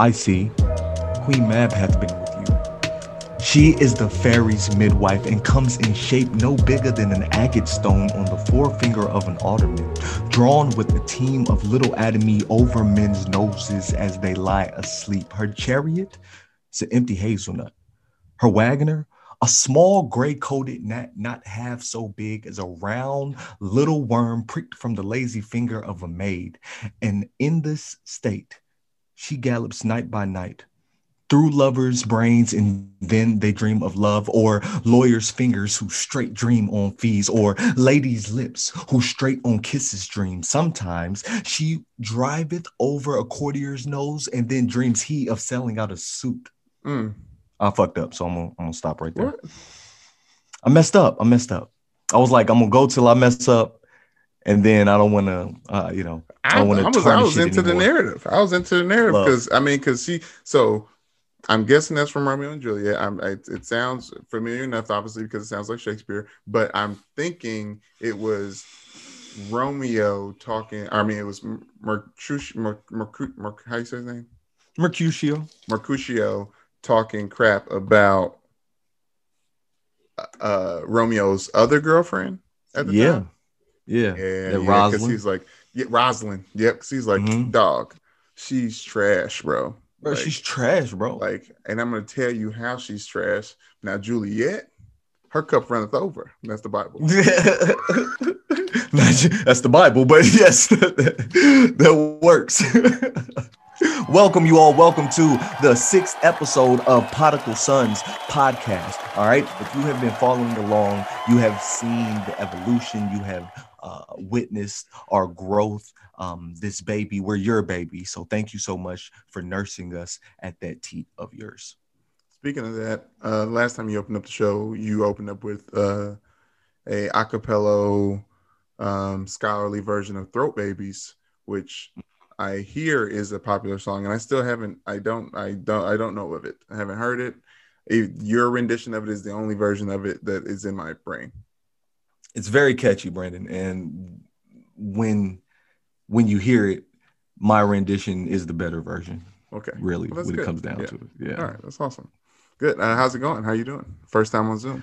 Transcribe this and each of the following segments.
I see. Queen Mab hath been with you. She is the fairy's midwife and comes in shape no bigger than an agate stone on the forefinger of an alderman, drawn with a team of little atomy over men's noses as they lie asleep. Her chariot is an empty hazelnut. Her wagoner, a small gray coated gnat not half so big as a round little worm pricked from the lazy finger of a maid. And in this state, she gallops night by night through lovers' brains and then they dream of love, or lawyers' fingers who straight dream on fees, or ladies' lips who straight on kisses dream. Sometimes she driveth over a courtier's nose and then dreams he of selling out a suit. Mm. I fucked up, so I'm gonna, I'm gonna stop right there. What? I messed up. I messed up. I was like, I'm gonna go till I mess up, and then I don't want to, uh, you know, I don't want to was, I was it into the narrative. I was into the narrative because I mean, because she. So I'm guessing that's from Romeo and Juliet. I'm, I, it sounds familiar enough, obviously, because it sounds like Shakespeare. But I'm thinking it was Romeo talking. I mean, it was Mercutio. Mer, Mercu- Mer, how you say his name? Mercutio. Mercutio talking crap about uh Romeo's other girlfriend at the Yeah. time. Yeah. Yeah, That yeah, because he's like, yeah, Rosalind. Yep, because he's like, Mhm. dog, she's trash, bro. Bro, Like- she's trash, bro. Like, and I'm gonna tell you how she's trash. Now, Juliet, her cup runneth over. That's the Bible. That's the Bible, but yes, that works. welcome, you all. Welcome to the sixth episode of Prodigal Sons podcast. All right. If you have been following along, you have seen the evolution, you have uh, witnessed our growth. Um, this baby, we're your baby. So thank you so much for nursing us at that teat of yours. Speaking of that, uh, last time you opened up the show, you opened up with uh, a acapella um, scholarly version of Throat Babies, which I hear is a popular song, and I still haven't. I don't. I don't. I don't know of it. I haven't heard it. It- Your rendition of it is the only version of it that is in my brain. It's very catchy, Brandon. And when when you hear it, my rendition is the better version. Okay. Really, Well, when good. it comes down Yeah. to it. Yeah, All right. That's awesome. Good. Uh, how's it going? How you doing? First time on Zoom.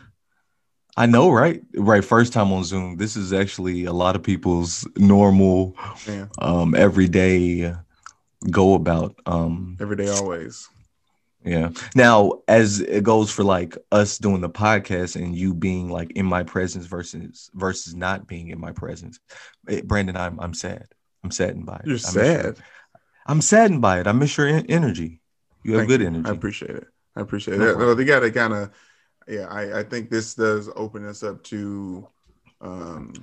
I know, right? Right. First time on Zoom. This is actually a lot of people's normal, Yeah. um, everyday go about. Um, Every day, always. Yeah. Now, as it goes for like us doing the podcast and you being like in my presence versus versus not being in my presence, eh, Brandon, I'm I'm sad. I'm saddened by it. You're I miss your- sad. I'm saddened by it. I miss your en- energy. You have Thank good you. energy. I appreciate it. I appreciate No it. Well, they got to kind of, yeah. I, I think this does open us up to. um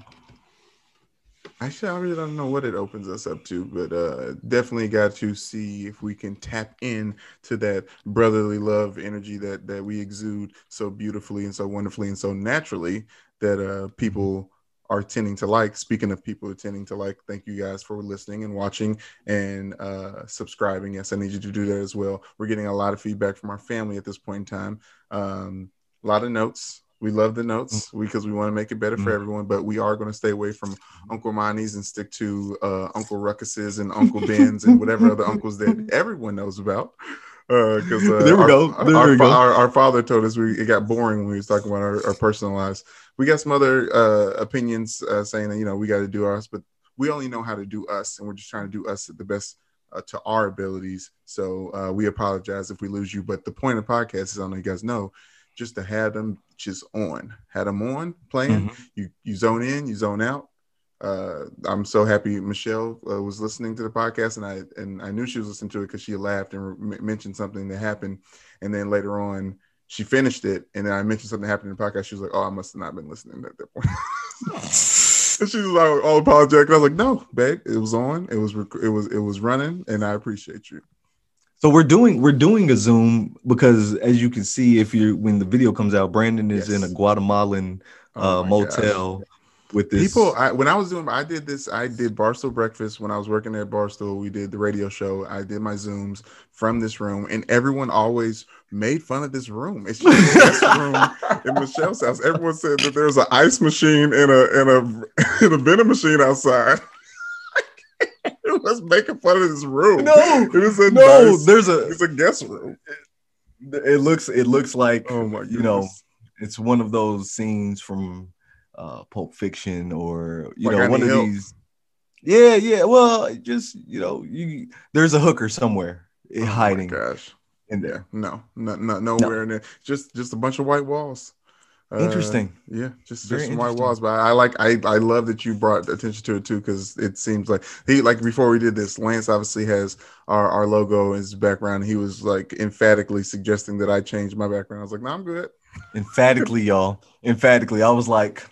Actually, I really don't know what it opens us up to, but uh definitely got to see if we can tap in to that brotherly love energy that that we exude so beautifully and so wonderfully and so naturally that uh people are tending to like. Speaking of people tending to like, thank you guys for listening and watching and uh, subscribing. Yes, I need you to do that as well. We're getting a lot of feedback from our family at this point in time. Um, a lot of notes. We love the notes because we want to make it better for Mhm. everyone, but we are going to stay away from Uncle Monty's and stick to uh, Uncle Ruckus's and Uncle Ben's and whatever other uncles that everyone knows about. Because uh, There we our, go. There our, we go. Our, our father told us we it got boring when we was talking about our, our personal lives. We got some other uh, opinions uh, saying that you know we got to do ours, but we only know how to do us, and we're just trying to do us at the best uh, to our abilities. So uh, we apologize if we lose you. But the point of the podcast is, I don't know you guys know, just to have them just on, had them on playing. Mhm. You you zone in, you zone out. Uh, I'm so happy Michelle uh, was listening to the podcast, and I and I knew she was listening to it because she laughed and re- mentioned something that happened, and then later on she finished it, and then I mentioned something happened in the podcast. She was like, "Oh, I must have not been listening at that point." and she was like, all apologetic. I was like, "No, babe, it was on. It was rec- it was it was running, and I appreciate you." So we're doing we're doing a Zoom because as you can see, if you when the video comes out, Brandon is Yes. in a Guatemalan Oh uh, my motel with this People, I, when I was doing, I did this. I did Barstool Breakfast when I was working at Barstool. We did the radio show. I did my zooms from this room, and everyone always made fun of this room. It's just the best room in Michelle's house. Everyone said that there's an ice machine and a and a and a vending machine outside. Was making fun of this room. No, it was a no. nice- There's a. it's a guest room. It looks. It looks like. Oh my You know, it's one of those scenes from uh Pulp Fiction or you Like know one of Hill. these. Yeah, yeah. Well, just you know, you there's a hooker somewhere eh, Oh hiding gosh. in there. no, no, no nowhere in there. Just just a bunch of white walls. Uh, Interesting. Yeah, just Very just some white walls. But I like I I love that you brought attention to it too because it seems like he like before we did this, Lance obviously has our our logo in his background. He was like emphatically suggesting that I change my background. I was like, no, I'm good. Emphatically, y'all. Emphatically, I was like,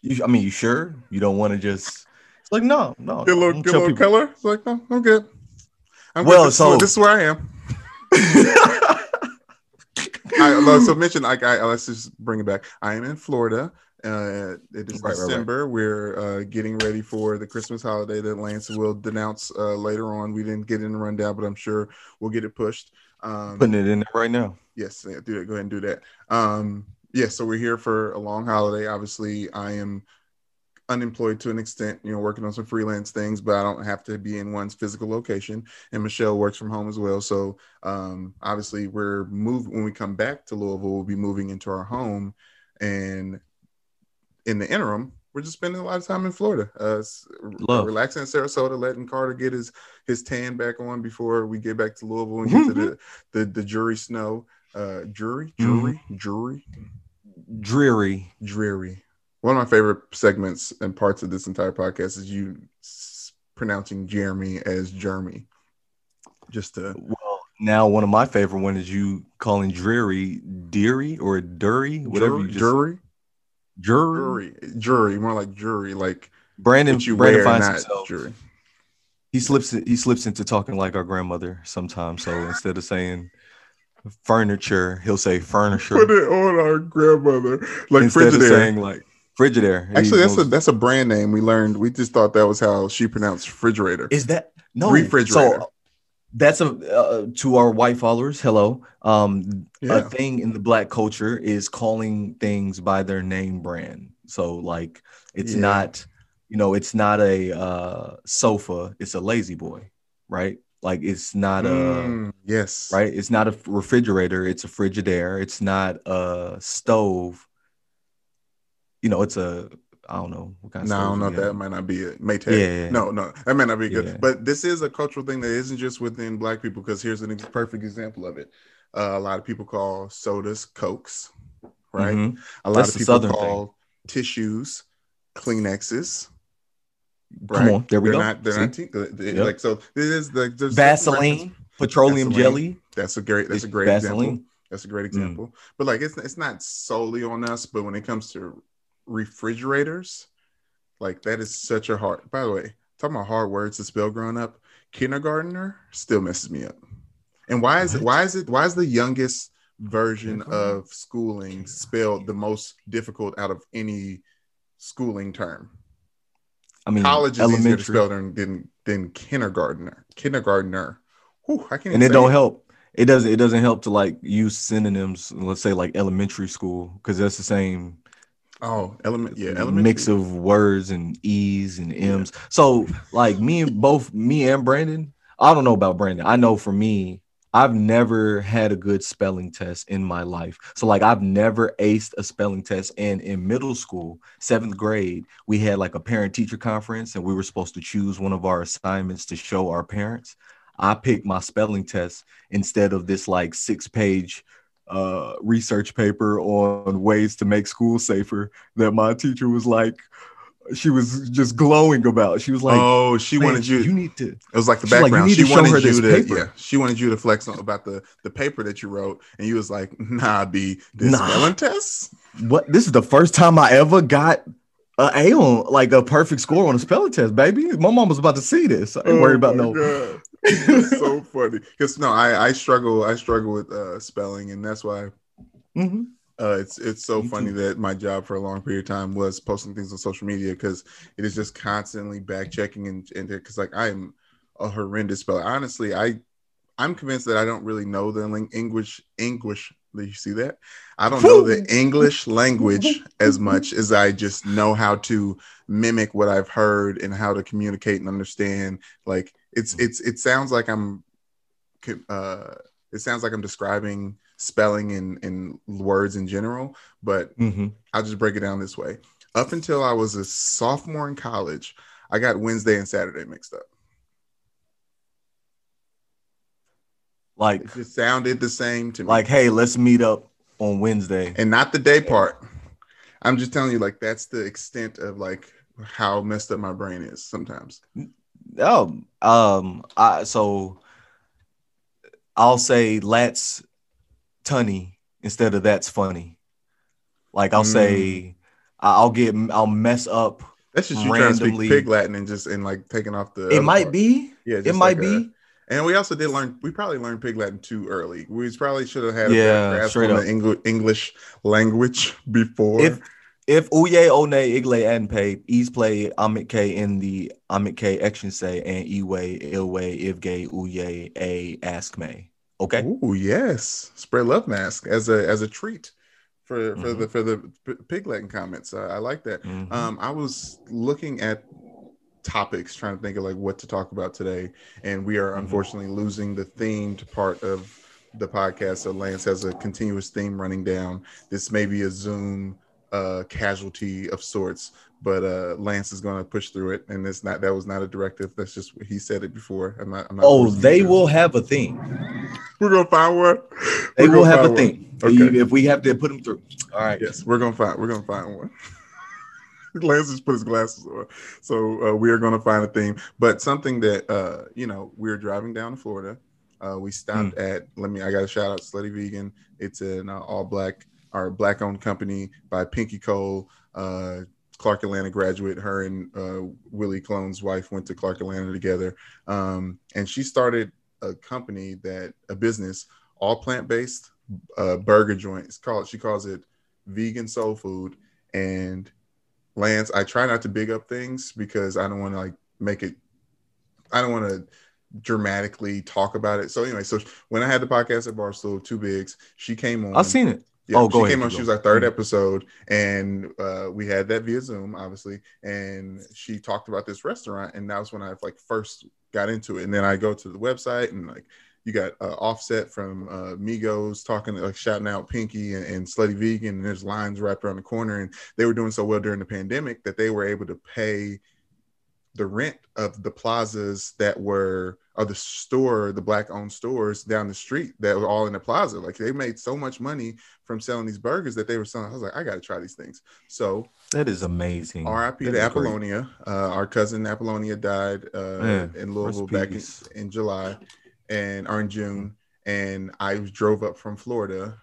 you, I mean, you sure you don't want to just? It's like no, no. Get a no, little a little people. color. It's like, no, I'm good. I'm Well, good. This, is so- this is where I am. I, so mention like I let's just bring it back. I am in Florida. Uh, it is Right, right, right. December. We're uh, getting ready for the Christmas holiday that Lance will denounce uh, later on. We didn't get in the rundown, but I'm sure we'll get it pushed. Um, Putting it in there right now. yes, yeah, do that. Go ahead and do that. Um, yeah, so we're here for a long holiday. Obviously, I am unemployed to an extent, you know, working on some freelance things, but I don't have to be in one's physical location. And Michelle works from home as well. So um, obviously, we're moving when we come back to Louisville, we'll be moving into our home. And in the interim, we're just spending a lot of time in Florida, uh, Love. relaxing in Sarasota, letting Carter get his his tan back on before we get back to Louisville and get to the, the the jury snow. Uh, jury, jury, jury, Dreary. dreary. One of my favorite segments and parts of this entire podcast is you pronouncing Jeremy as Jeremy. Just to Well, now one of my favorite one is you calling dreary deary or dury, whatever jury, you just jury, jury. jury, more like jury, like Brandon, you Brandon wear, finds himself. jury. He slips. He slips into talking like our grandmother sometimes. So instead of saying furniture, he'll say furniture. Put it on our grandmother, like instead of saying like Frigidaire. Actually, that's a that's a brand name we learned. We just thought that was how she pronounced refrigerator. is that no Refrigerator. So that's a uh, to our white followers. Hello. Um, Yeah. a thing in the black culture is calling things by their name brand. So like it's Yeah. not, you know, it's not a uh, sofa. It's a La-Z-Boy, right? Like it's not a Mm, yes. right. It's not a refrigerator. It's a Frigidaire. It's not a stove. You know, it's a I don't know what kind of No, I don't know. That might not be it. Maytag. Yeah. No, no, that might not be good. Yeah. But this is a cultural thing that isn't just within Black people. Because here's an ex- perfect example of it. Uh, a lot of people call sodas Cokes, right? Mhm. A lot That's of people call tissues Kleenexes. Come right? on, there we they're go. Not, they're See? not te- they- Yep. like so. This is the there's Vaseline, petroleum Vaseline. jelly. That's a great. That's a great Vaseline. example. That's a great example. But like, it's it's not solely on us. But when it comes to refrigerators, like that is such a hard. By the way, talking about hard words to spell growing up, kindergartner still messes me up. And why is it? Why is it? Why is the youngest version of schooling spelled the most difficult out of any schooling term? I mean, College is easier to spell than than, than kindergartner. Kindergartner. Whew, I can't and it don't help. It doesn't. It doesn't help to like use synonyms. Let's say like elementary school, because that's the same Oh, element. Yeah, elementary. mix of words and e's and m's. So like me and both me and Brandon. I don't know about Brandon. I know for me, I've never had a good spelling test in my life. So like I've never aced a spelling test. And in middle school, seventh grade, we had like a parent teacher conference, and we were supposed to choose one of our assignments to show our parents. I picked my spelling test instead of this like six page uh, research paper on ways to make school safer that my teacher was like, she was just glowing about. She was like, oh, she wanted you. You need to. it was like the like, background. need she wanted you this to. paper. Yeah, she wanted you to flex on, about the the paper that you wrote, and you was like, "Nah, b this Nah. spelling test." What? This is the first time I ever got a A on like a perfect score on a spelling test, baby. My mom was about to see this. I ain't worried about no. God. It's so funny because no, I I struggle. I struggle with uh, spelling, and that's why Mhm. Uh, it's it's so Me funny too. that my job for a long period of time was posting things on social media because it is just constantly back checking and and because like I am a horrendous speller. Honestly, I I'm convinced that I don't really know the ling- English English. You see that? I don't know the English language as much as I just know how to mimic what I've heard and how to communicate and understand like it's it's it sounds like I'm uh it sounds like I'm describing spelling and, and words in general, but Mm-hmm. I'll just break it down this way. Up until I was a sophomore in college, I got Wednesday and Saturday mixed up. Like, It just sounded the same to me. like, hey, let's meet up on Wednesday. and not the day part. I'm just telling you, like, that's the extent of like how messed up my brain is sometimes. Oh, um, I so I'll say let's tunny instead of that's funny. Like I'll Mm. say I'll get I'll mess up. That's just you trying to speak Randomly- pig Latin and just and like taking off the. It might part. be. Yeah, It might like be. a- and we also did learn. We probably learned pig Latin too early. We probably should have had a Yeah, better grasp straight on up. the English English language before. If if Uye One Igle Anpe Ease play Amit K in the Amit K action say and Iwe Ilwe Ivge Uye A Ask Me. Okay. Oh yes, spread love mask as a as a treat for for Mhm. the for the pig Latin comments. Uh, I like that. Mhm. Um, I was looking at topics, trying to think of like what to talk about today, and we are Mhm. unfortunately losing the themed part of the podcast. So Lance has a continuous theme running down. This may be a Zoom uh, casualty of sorts, but uh, Lance is going to push through it, and it's not that was not a directive. That's just he said it before. I'm not. I'm not Oh, they to. will have a theme. We're gonna find one. They We're will have a one. theme. Okay. If we have to put them through. All right. Yes, we're gonna find. We're gonna find one. Lance just put his glasses on, so uh, we are gonna find a theme. But something that uh, you know, we are driving down to Florida. Uh, we stopped Hmm. at. Let me. I got a shout out Slutty Vegan. It's an uh, all black, our black owned company by Pinky Cole. Uh, Clark Atlanta graduate. Her and uh, Willie Clone's wife went to Clark Atlanta together, um, and she started a company that a business all plant based uh, burger joint. It's called. She calls it vegan soul food. And Lance, I try not to big up things because I don't want to like make it. I don't want to dramatically talk about it. So anyway, so when I had the podcast at Barstool, two bigs, she came on. I've seen it. Yeah, Oh, go she ahead, came on. She was our third Mhm. episode, and uh, we had that via Zoom, obviously. And she talked about this restaurant, and that was when I like first got into it. And then I go to the website, and like you got uh, Offset from uh, Migos talking, like shouting out Pinky and, and Slutty Vegan, and there's lines right around the corner, and they were doing so well during the pandemic that they were able to pay the rent of the plazas that were of the store, the black owned stores down the street that were all in the plaza. Like they made so much money from selling these burgers that they were selling. I was like, I got to try these things. So That is amazing. R.I.P. That to. Apollonia. Uh, our cousin Apollonia died uh, Man, in Louisville back in, in July and or in June. And I drove up from Florida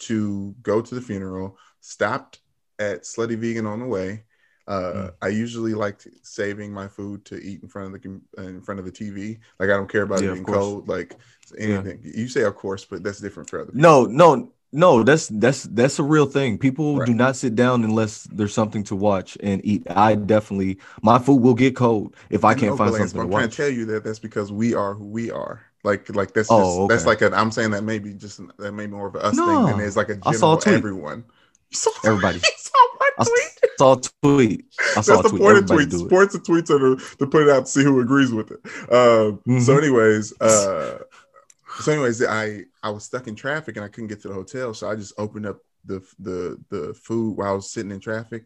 to go to the funeral. Stopped at Slutty Vegan on the way. Uh, Mm. I usually like saving my food to eat in front of the in front of the TV. Like I don't care about Yeah, it being cold. Like anything. You say of course, but that's different for other people. No, no, no. That's that's that's a real thing. People Right. do not sit down unless there's something to watch and eat. I definitely my food will get cold if I can't know, find something I'm to trying watch. to tell you that that's because we are who we are. Like, like that's Oh, just, that's okay. like I'm saying that maybe just that may be more of a us No, thing than it's like a I general everyone. You saw Everybody. Saw my I tweet. saw a tweet. I saw That's a the tweet. point of tweets. do it. Points of tweets are to, to put it out to see who agrees with it. Um, So, Mhm. anyways, uh, so anyways, I I was stuck in traffic and I couldn't get to the hotel, so I just opened up the the the food while I was sitting in traffic,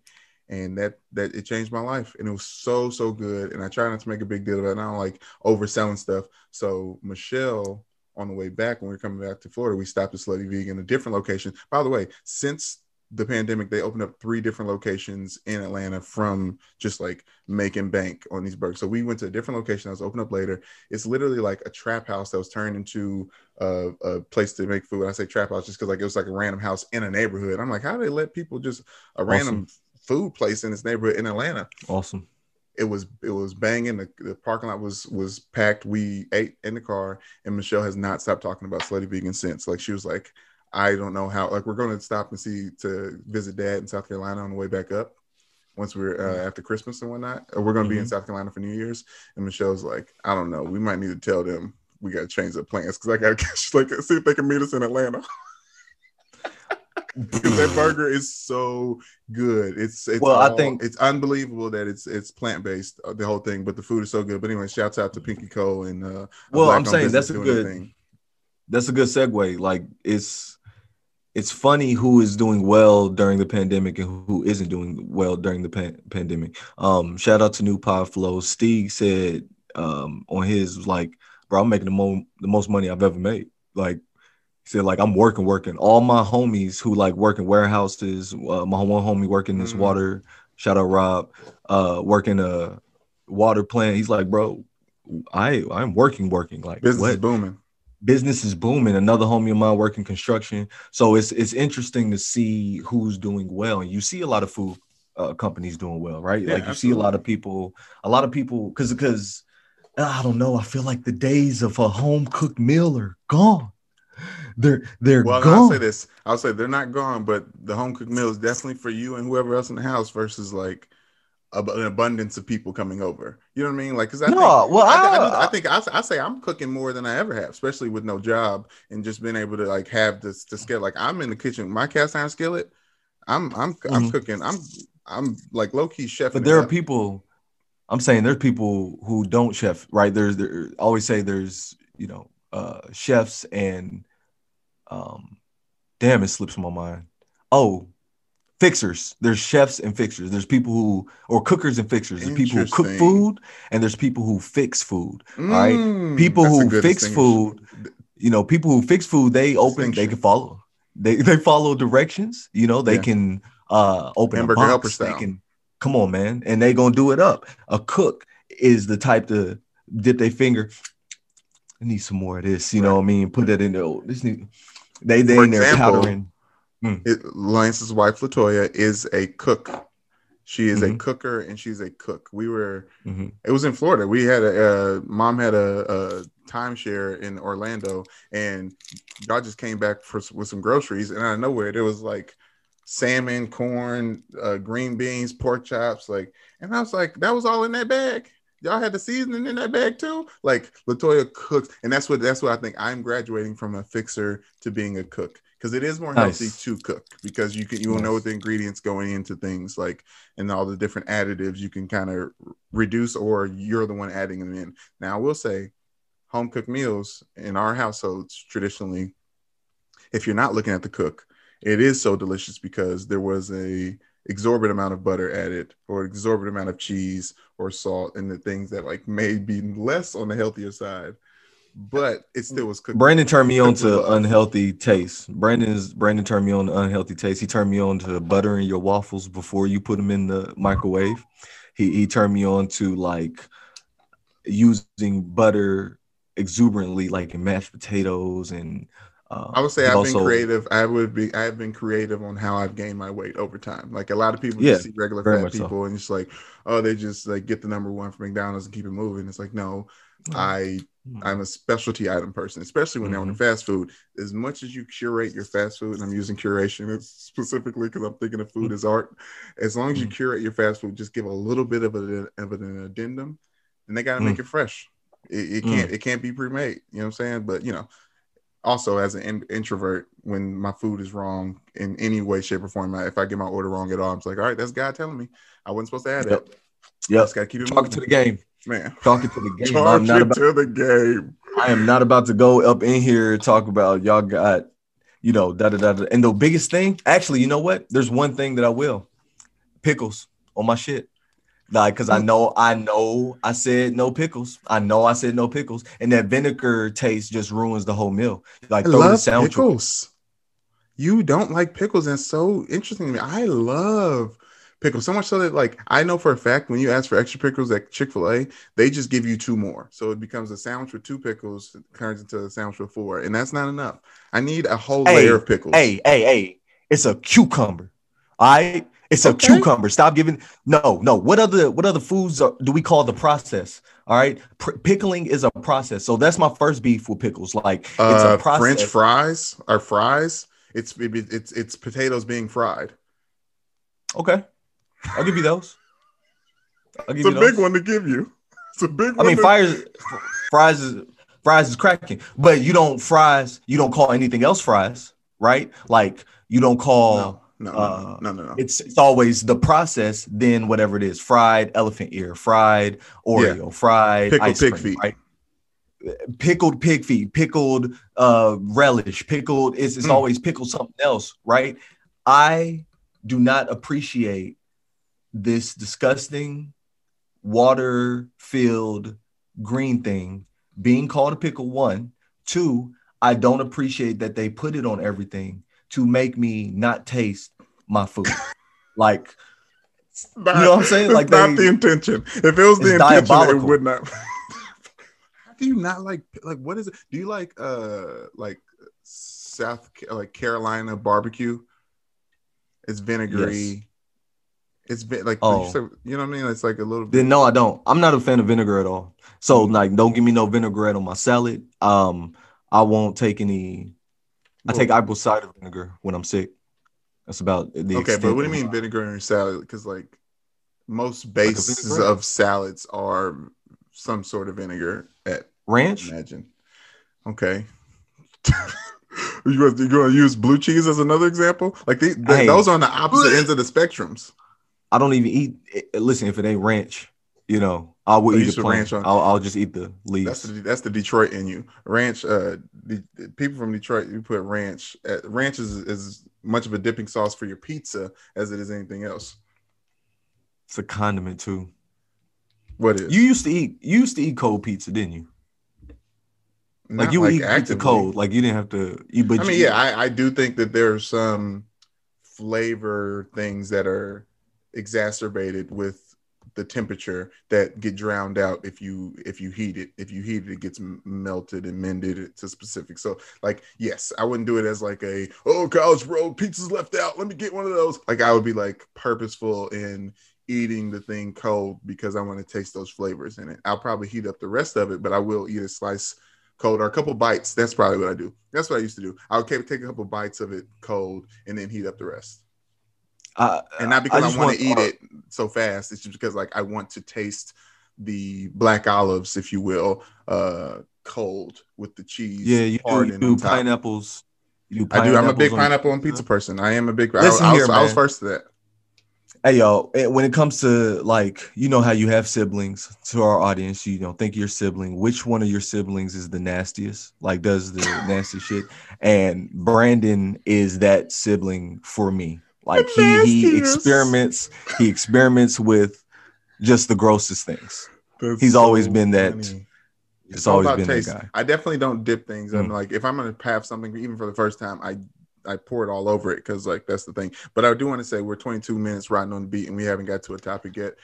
and that that it changed my life, and it was so so good. And I try not to make a big deal of it. And I don't like overselling stuff. So Michelle. On the way back, when we were coming back to Florida, we stopped at Slutty Vegan, a different location. By the way, since the pandemic, they opened up three different locations in Atlanta from just like making bank on these burgers. So we went to a different location that was opened up later. It's literally like a trap house that was turned into a, a place to make food. I say trap house just because like it was like a random house in a neighborhood. I'm like, how do they let people just a random food place in this neighborhood in Atlanta? Awesome. It was it was banging. The, the parking lot was was packed. We ate in the car, and Michelle has not stopped talking about slutty vegan since. Like she was like, I don't know how. Like we're going to stop and see to visit dad in South Carolina on the way back up. Once we're uh, after Christmas and whatnot, Uh, we're going to be in Mhm. South Carolina for New Year's. And Michelle's like, I don't know. We might need to tell them we got to change the plans because I got to catch like see if they can meet us in Atlanta. because that burger is so good. It's it's Well, I think- it's unbelievable that it's it's plant based the whole thing, but the food is so good. But anyway, shouts out to Pinky Cole and uh, Well, I'm saying that's a good- their thing. that's a good segue. Like it's it's funny who is doing well during the pandemic and who isn't doing well during the pan- pandemic. Um, shout out to New Pod Flow. Steve said um on his like, bro, I'm making the mo- the most money I've ever made. Like he said, like I'm working, working. All my homies who like work in warehouses, uh, my one homie working this Mhm. water, shout out Rob, uh, working a water plant. He's like, bro, I I'm working, working. Like Business what? is booming. Business is booming. Another homie of mine working construction. So it's it's interesting to see who's doing well. And you see a lot of food uh, companies doing well, right? Yeah, like you see a lot of people, a lot of people, because because I don't know. I feel like the days of a home cooked meal are gone. They're they're Well, gone. I'll say this. I'll say they're not gone, but the home cooked meal is definitely for you and whoever else in the house versus like an abundance of people coming over. You know what I mean? Like, because I No, think, well, I, I- I, I, think I, I say I'm cooking more than I ever have, especially with no job and just being able to like have this to scale. Like, I'm in the kitchen, my cast iron skillet. I'm I'm I'm Mhm. cooking. I'm I'm like low key chef. but there are people. I'm saying there's people who don't chef, right? There's there always say there's you know uh chefs and um damn it slips my mind. Oh, fixers. There's chefs and fixers. There's people who or cookers and fixers. There's people who cook food and there's people who fix food. right. right. People who fix food, you know, people who fix food, they open, they can follow. They they follow directions, you know, they Yeah. can uh open Hamburger a box. They can come on, man, and they gonna do it up. A cook is the type to dip their finger. I need some more of this, you know what I mean? Put that in there. Oh, This need they they For in there example, powdering. It, Lance's wife Latoya is a cook. She is a Mhm. cooker and she's a cook. We were Mhm. it was in Florida. We had a uh, mom had a, a timeshare in Orlando, and y'all just came back for with some groceries, and out of nowhere there was like salmon, corn, uh, green beans, pork chops, like, and I was like, that was all in that bag. Y'all had the seasoning in that bag too. Like Latoya cooks, and that's what that's what I think. I'm graduating from a fixer to being a cook because it is more healthy to cook because you can you will know Nice. what the ingredients going into things like and all the different additives you can kind of reduce or you're the one adding them in. Now, I will say, home cooked meals in our households traditionally, if you're not looking at the cook, it is so delicious because there was a exorbitant amount of butter added or exorbitant amount of cheese or salt and the things that like may be less on the healthier side but it still was cooked Brandon turned me on to love. unhealthy taste. Brandon's Brandon turned me on to unhealthy taste. He turned me on to buttering your waffles before you put them in the microwave. He he turned me on to like using butter exuberantly, like in mashed potatoes and. Uh, I would say I've also- been creative. I would be. I've been creative on how I've gained my weight over time. Like a lot of people Yeah, just see regular fat much so. people and it's like, oh, they just like get the number one from McDonald's and keep it moving. It's like, no, I I'm a specialty item person, especially when they're on Mm-hmm. fast food. As much as you curate your fast food, and I'm using curation specifically because I'm thinking of food as art. As long as you Mhm. curate your fast food, just give a little bit of, a, of an addendum, and they got to Mm. make it fresh. It, it can't it can't be pre-made. You know what I'm saying? But you know, also as an in- introvert, when my food is wrong in any way, shape, or form, if I get my order wrong at all, I'm just like, all right, that's God telling me I wasn't supposed to add Yep. that. Yep. Just gotta keep it Talking to the game. Man. Talking to the game. Charge not about to the game. I am not about to go up in here talk about y'all got, you know, da da da. da. And the biggest thing, actually, you know what? There's one thing that I will pickles on my shit. Like, cause I mm. know, I know I said no pickles. I know I said no pickles. And that vinegar taste just ruins the whole meal. Like, I throw the love sandwich. pickles. You don't like pickles, and so interesting to me. I love pickles so much so that, like, I know for a fact when you ask for extra pickles at Chick Fil A, they just give you two more, so it becomes a sandwich with two pickles, turns into a sandwich with four, and that's not enough. I need a whole Hey, layer of pickles. Hey, hey, hey, it's a cucumber. All right. It's a cucumber. Stop giving. No, no. What other what other foods are, do we call the process? All right. Pr- pickling is a process. So that's my first beef with pickles. Like it's uh, a process. French fries are fries. It's it's it's potatoes being fried. Okay. I'll give you those. I'll give It's a those. big one to give you. It's a big one. I mean, to- fries, fries is fries is cracking, but you don't fries. You don't call anything else fries. right? Like you don't call No, no, Uh, no, no, no. it's it's always the process, then whatever it is, fried elephant ear, fried Oreo, fried Pickled ice pig cream, feet. right? Pickled pig feet, pickled uh relish, pickled it's, it's Mm. always pickled something else, right? I do not appreciate this disgusting water filled green thing being called a pickle one two i don't appreciate that they put it on everything to make me not taste my food like Not- know what I'm saying? It's Like not they- the intention. If it was the It's intention, it would not. How do you not like like what is it? Do you like uh like South like Carolina barbecue? It's vinegary. Yes. It's been like Oh. you you know what I mean. It's like a little bit. then no i don't i'm not a fan of vinegar at all so like don't give me no vinaigrette on my salad um i won't take any i take apple cider vinegar when i'm sick that's about the okay, but what do you mean vinegar in your salad? Because like most bases vinaigrette? of salads are some sort of vinegar. At ranch imagine. Okay. you going you going to use blue cheese as another example? Like the, the- Hey. those are on the opposite ends of the spectrums. I don't even eat. eh, Listen, if it ain't ranch, you know, I will Oh, eat the ranch on- I'll, I'll just eat the leaves. That's the that's the Detroit in you. Ranch. Uh, the, the people from Detroit, you put ranch. Uh, ranch is as much of a dipping sauce for your pizza as it is anything else. It's a condiment too. What is You used to eat. You used to eat cold pizza, didn't you? Like you would eat pizza actively. cold. Like you didn't have to. eat. but I mean, yeah, I, I do think that there are some flavor things that are exacerbated with the temperature that get drowned out if you if you heat it. If you heat it, it gets melted and mended to specific. So, like, yes, I wouldn't do it as like a oh college road pizza's left out. Let me get one of those. Like, I would be like purposeful in eating the thing cold because I want to taste those flavors in it. I'll probably heat up the rest of it, but I will eat a slice cold or a couple bites. That's probably what I do. That's what I used to do. I would take a couple bites of it cold and then heat up the rest. I, And not because I, just want to eat uh, it so fast. It's just because like I want to taste the black olives, if you will, uh, cold with the cheese. Yeah, you do, you do pineapples. You do I do. I'm a big on- pineapple and pizza person. I am a big. I, Listen I, was, here, I was first to that. Hey yo, eh, when it comes to like, you know how you have siblings. To our audience, you know, think of your sibling. Which one of your siblings is the nastiest? Like, does the nasty shit? And Brandon is that sibling for me. Like he he experiments. He experiments with just the grossest things. That's He's always been that- funny. It's all always about been taste. that guy. I definitely don't dip things. I'm Mm. like, if I'm gonna have something, even for the first time, I I pour it all over it because like that's the thing. But I do want to say we're 22 minutes riding on the beat and we haven't got to a topic yet.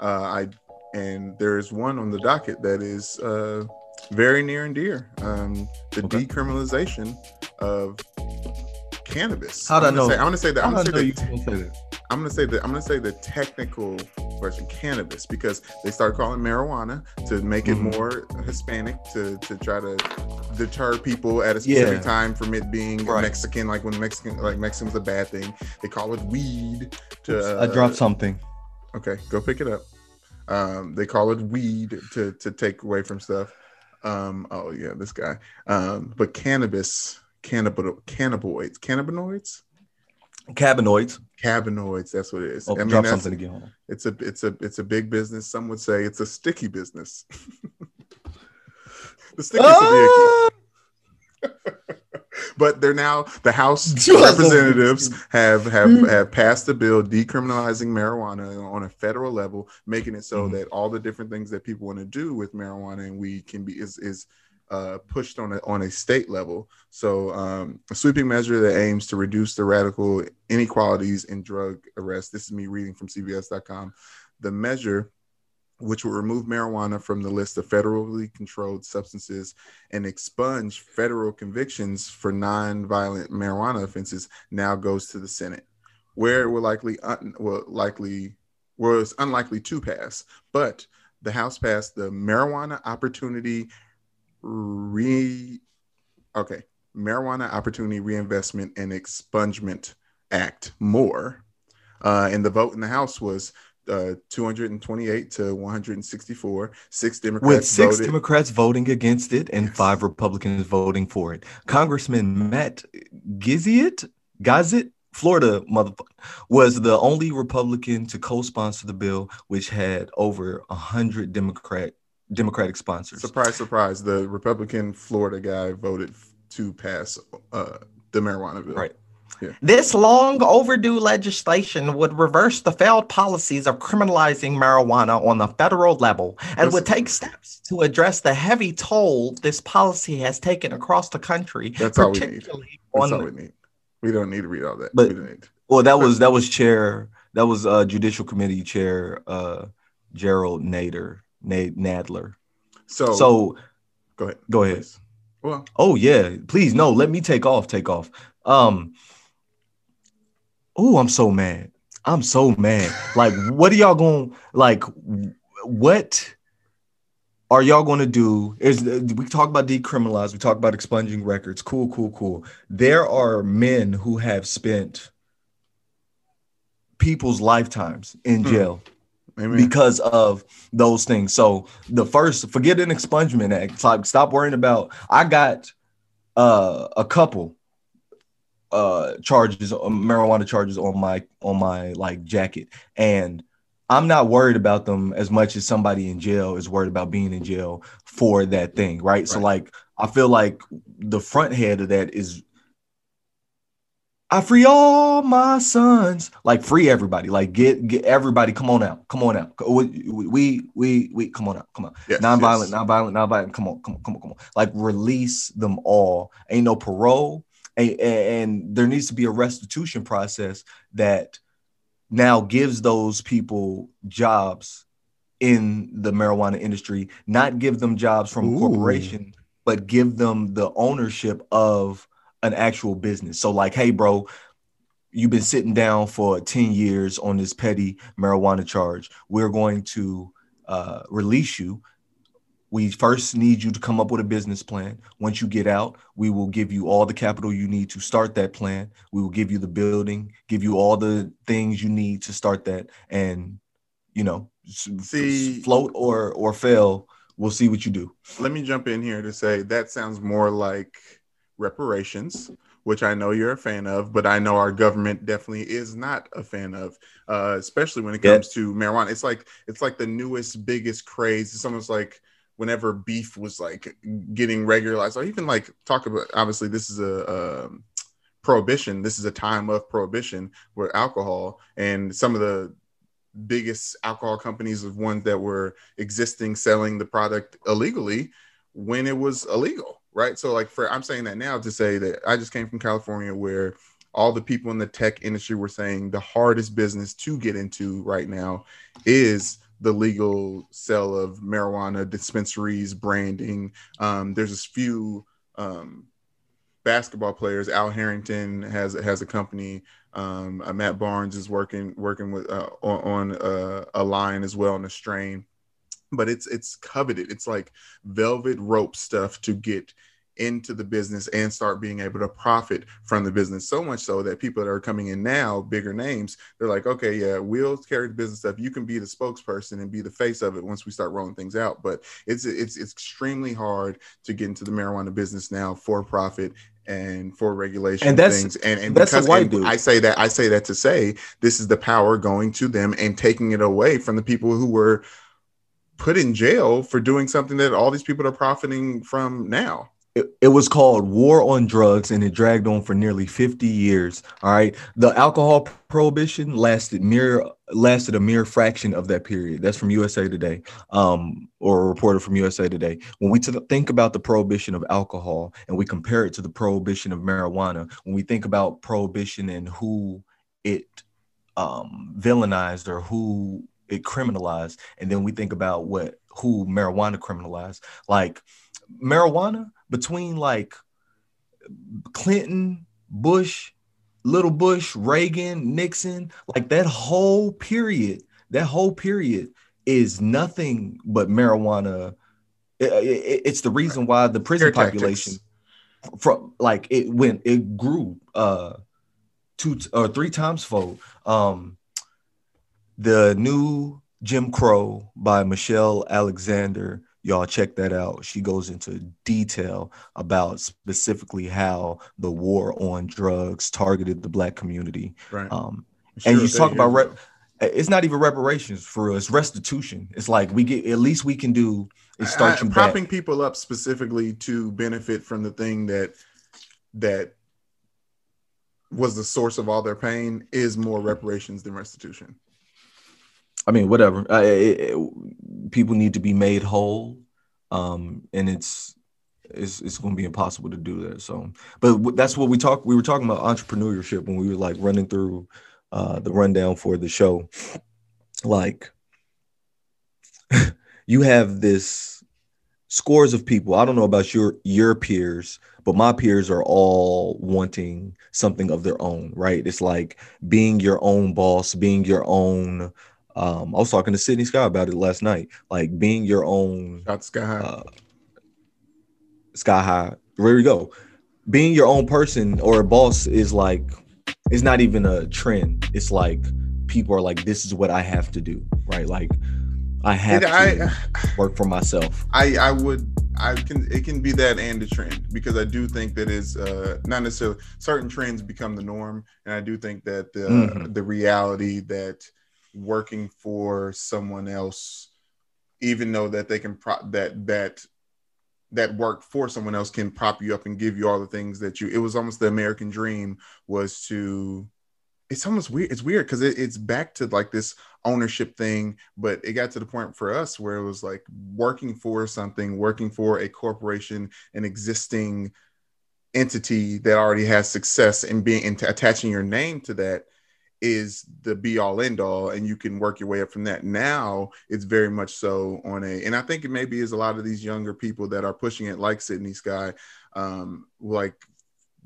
Uh, I and there's one on the docket that is uh, very near and dear. Um, the Okay. decriminalization of cannabis. How'd I I'm gonna know? Say, I'm gonna say that. I'm gonna say know that. you gonna say that? I'm gonna say that I'm gonna say the technical version cannabis because they started calling marijuana to make it Mhm. more Hispanic to to try to deter people at a specific Yeah. time from it being Right. Mexican, like when Mexican like Mexican was a bad thing. They call it weed. To, I uh, dropped something. Okay, go pick it up. Um, they call it weed to to take away from stuff. Um, oh yeah, this guy. Um, but cannabis, cannabino, cannabinoids, cannabinoids, Cannabinoids. cannabinoids. That's what it is. Oh, I mean, drop something again. Hold on. it's a it's a it's a big business. Some would say it's a sticky business. the sticky Ah! but they're now the House You are so representatives have have Mm. have passed a bill decriminalizing marijuana on a federal level, making it so Mhm. that all the different things that people want to do with marijuana and weed can be is is uh, pushed on a on a state level. So um, a sweeping measure that aims to reduce the radical inequalities in drug arrests. This is me reading from CBS.com. The measure which will remove marijuana from the list of federally controlled substances and expunge federal convictions for non-violent marijuana offenses now goes to the Senate, where it will likely un- will likely was unlikely to pass. But the House passed the Marijuana Opportunity Re okay Marijuana Opportunity Reinvestment and Expungement Act more, uh, and the vote in the House was uh, 228 to 164. Six Democrats with six voted. Democrats voting against it and Yes. five Republicans voting for it. Congressman Matt Giziot, Gazit, Florida motherfucker, was the only Republican to co-sponsor the bill, which had over a hundred Democrat Democratic sponsors. Surprise, surprise! The Republican Florida guy voted to pass uh, the marijuana bill. Right. Yeah. This long overdue legislation would reverse the failed policies of criminalizing marijuana on the federal level and would take steps to address the heavy toll this policy has taken across the country, That's all we need. That's all we need. We don't need to read all that. But- we don't need. Well, that was that was chair that was uh Judicial Committee Chair uh Gerald Nader Nad- Nadler. So, So go ahead. go ahead. please. Well, Oh yeah, please no, let me take off, take off. Um Oh, I'm so mad. I'm so mad. Like what are y'all going like what are y'all going to do is we talk about decriminalize, we talk about expunging records. Cool, cool, cool. There are men who have spent people's lifetimes in Hmm. jail amen. because of those things. So the first, forget an expungement act. Like stop worrying about. I got uh, a couple uh, charges, uh, marijuana charges on my on my like jacket, and I'm not worried about them as much as somebody in jail is worried about being in jail for that thing, right? So like I feel like the front head of that is. I free all my sons, like free everybody, like get get everybody. Come on out, come on out. We we we, we come on out, come on. Yes, non-violent, yes. non-violent, non-violent. Come on, come on, come on, come on. Like release them all. Ain't no parole, and, and there needs to be a restitution process that now gives those people jobs in the marijuana industry. Not give them jobs from a corporation, but give them the ownership of an actual business. So, like, hey, bro, you've been sitting down for 10 years on this petty marijuana charge. We're going to uh, release you. We first need you to come up with a business plan. Once you get out, we will give you all the capital you need to start that plan. We will give you the building, give you all the things you need to start that, and you know, See- float or or fail. We'll see what you do. let me jump in here to say that sounds more like reparations, which I know you're a fan of, but I know our government definitely is not a fan of, uh, especially when it comes to marijuana. It's like it's like the newest, biggest craze. It's almost like whenever beef was like getting regularized, or even like talk about. Obviously, this is a. Um, prohibition this is a time of prohibition where alcohol and some of the biggest alcohol companies of ones that were existing selling the product illegally when it was illegal right? So like for i'm saying that now to say that i just came from california where all the people in the tech industry were saying the hardest business to get into right now is the legal sale of marijuana dispensaries branding. Um, there's a few um, basketball players. Al harrington has has a company. Um, uh, Matt Barnes is working working with uh, on, on uh, a line as well on a strain, but it's it's coveted. It's like velvet rope stuff to get into the business and start being able to profit from the business. So much so that people that are coming in now, bigger names, they're like, okay, yeah, we'll carry the business stuff. You can be the spokesperson and be the face of it once we start rolling things out. But it's it's it's extremely hard to get into the marijuana business now for profit and for regulation And that's- things. And, and that's because white dude. I say that I say that to say this is the power going to them and taking it away from the people who were put in jail for doing something that all these people are profiting from now. It, it was called War on Drugs and it dragged on for nearly 50 years. All right. The alcohol prohibition lasted mere lasted a mere fraction of that period. That's from USA Today, um, or a reporter from USA Today. When we t- think about the prohibition of alcohol and we compare it to the prohibition of marijuana, when we think about prohibition and who it um, villainized or who it criminalized, and then we think about what who marijuana criminalized, like marijuana between like Clinton, Bush, Little Bush, Reagan, Nixon, like that whole period, that whole period is nothing but marijuana. I- I- I- it's the reason why the prison Scare tactics. population from like it went it grew uh two or three times fold. Um the new Jim Crow by Michelle Alexander. Y'all check that out. She goes into detail about specifically how the war on drugs targeted the black community. Right. Um, Sure, and you talk about re- it's not even reparations for us, restitution. It's like we get at least we can do is start I- you propping back. people up specifically to benefit from the thing that that was the source of all their pain is more reparations than restitution. I mean, whatever. Uh, it- it- people need to be made whole, um, and it's it's it's going to be impossible to do that. So, but that's what we talk. We were talking about entrepreneurship when we were like running through uh, the rundown for the show. Like, you have this scores of people. I don't know about your your peers, but my peers are all wanting something of their own. Right? It's like being your own boss, being your own um, I was talking to Sydney Scott about it last night, like being your own Shout Sky High. uh, sky high. There we go. Being your own person or a boss is like, it's not even a trend. It's like people are like, this is what I have to do, right? Like, I have It- to I, work for myself. I I would I can it can be that and a trend because I do think that is uh not necessarily certain trends become the norm and I do think that the Mhm. the reality that working for someone else even though that they can prop that that that work for someone else can prop you up and give you all the things that you it was almost the American dream was to it's almost weird it's weird because it, it's back to like this ownership thing but it got to the point for us where it was like working for something working for a corporation an existing entity that already has success and being and attaching your name to that is the be all end all and you can work your way up from that. Now it's very much so on a and i think it maybe is a lot of these younger people that are pushing it like sydney sky um like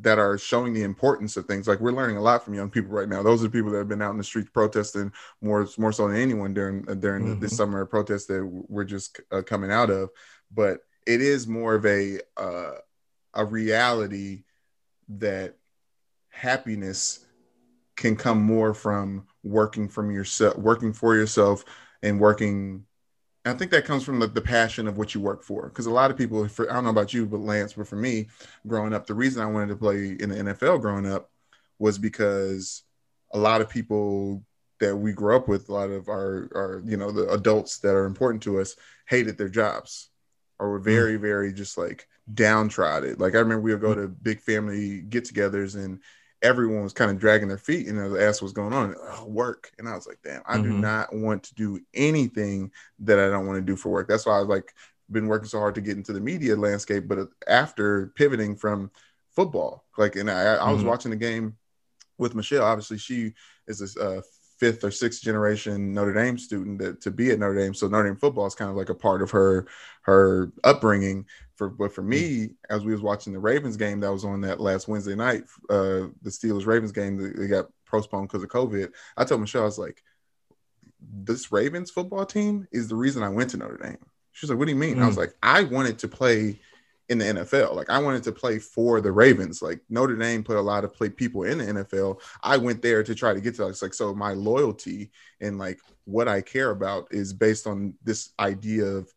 that are showing the importance of things. Like we're learning a lot from young people right now. Those are the people that have been out in the streets protesting more more so than anyone during uh, during this Mhm. summer protest that we're just uh, coming out of. But it is more of a uh, a reality that happiness can come more from working from yourself working for yourself and working I think that comes from the, the passion of what you work for. Because a lot of people, for, I don't know about you, but Lance, but for me, growing up, the reason I wanted to play in the NFL growing up was because a lot of people that we grew up with, a lot of our, our you know, the adults that are important to us, hated their jobs or were mm. very, very just like downtrodden. Like I remember we would go to big family get-togethers and everyone was kind of dragging their feet and they asked what's going on. Oh, work. And I was like, damn, I do Mhm. not want to do anything that I don't want to do for work. That's why I was like been working so hard to get into the media landscape. But after pivoting from football, like, and I, I was Mhm. watching the game with Michelle. Obviously, she is a uh, fifth or sixth generation Notre Dame student that, to be at Notre Dame. So Notre Dame football is kind of like a part of her her upbringing. For but for me, as we was watching the Ravens game that was on that last Wednesday night, uh, the Steelers Ravens game, that they got postponed because of COVID. I told Michelle, I was like, this Ravens football team is the reason I went to Notre Dame. She's like, What do you mean? I was Mm. like, I wanted to play in the NFL. Like I wanted to play for the Ravens. Like Notre Dame put a lot of play people in the NFL. I went there to try to get to that. It's like so my loyalty and like what I care about is based on this idea of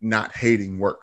not hating work.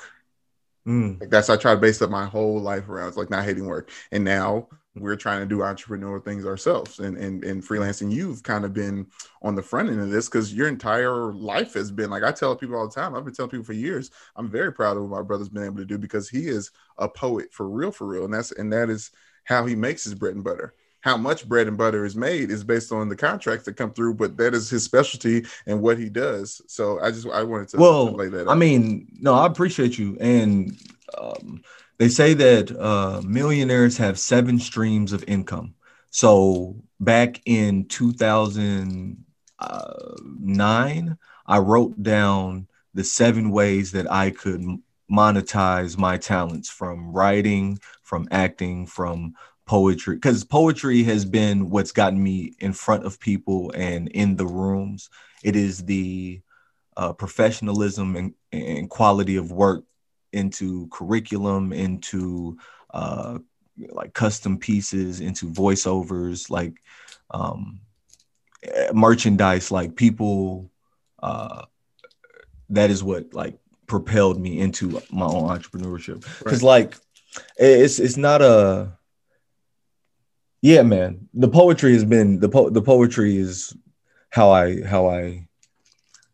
Mm. Like that's I try to base up my whole life around. It's like not hating work. And now we're trying to do entrepreneurial things ourselves and and, and freelancing. You've kind of been on the front end of this because your entire life has been like I tell people all the time. I've been telling people for years. I'm very proud of what my brother's been able to do because he is a poet for real, for real. And that's and that is how he makes his bread and butter. How much bread and butter is made is based on the contracts that come through, but that is his specialty and what he does. So I just I wanted to, Well, that. I mean, no, I appreciate you. And um, they say that uh, millionaires have seven streams of income. So back in 2009, I wrote down the seven ways that I could monetize my talents from writing, from acting, from poetry. Because poetry has been what's gotten me in front of people and in the rooms. It is the uh, professionalism and, and quality of work into curriculum, into uh, like custom pieces, into voiceovers. Like, um, merchandise, like people, uh, that is what like propelled me into my own entrepreneurship. Because Right. like, it's it's not a. Yeah, man. The poetry has been the po- the poetry is how I how I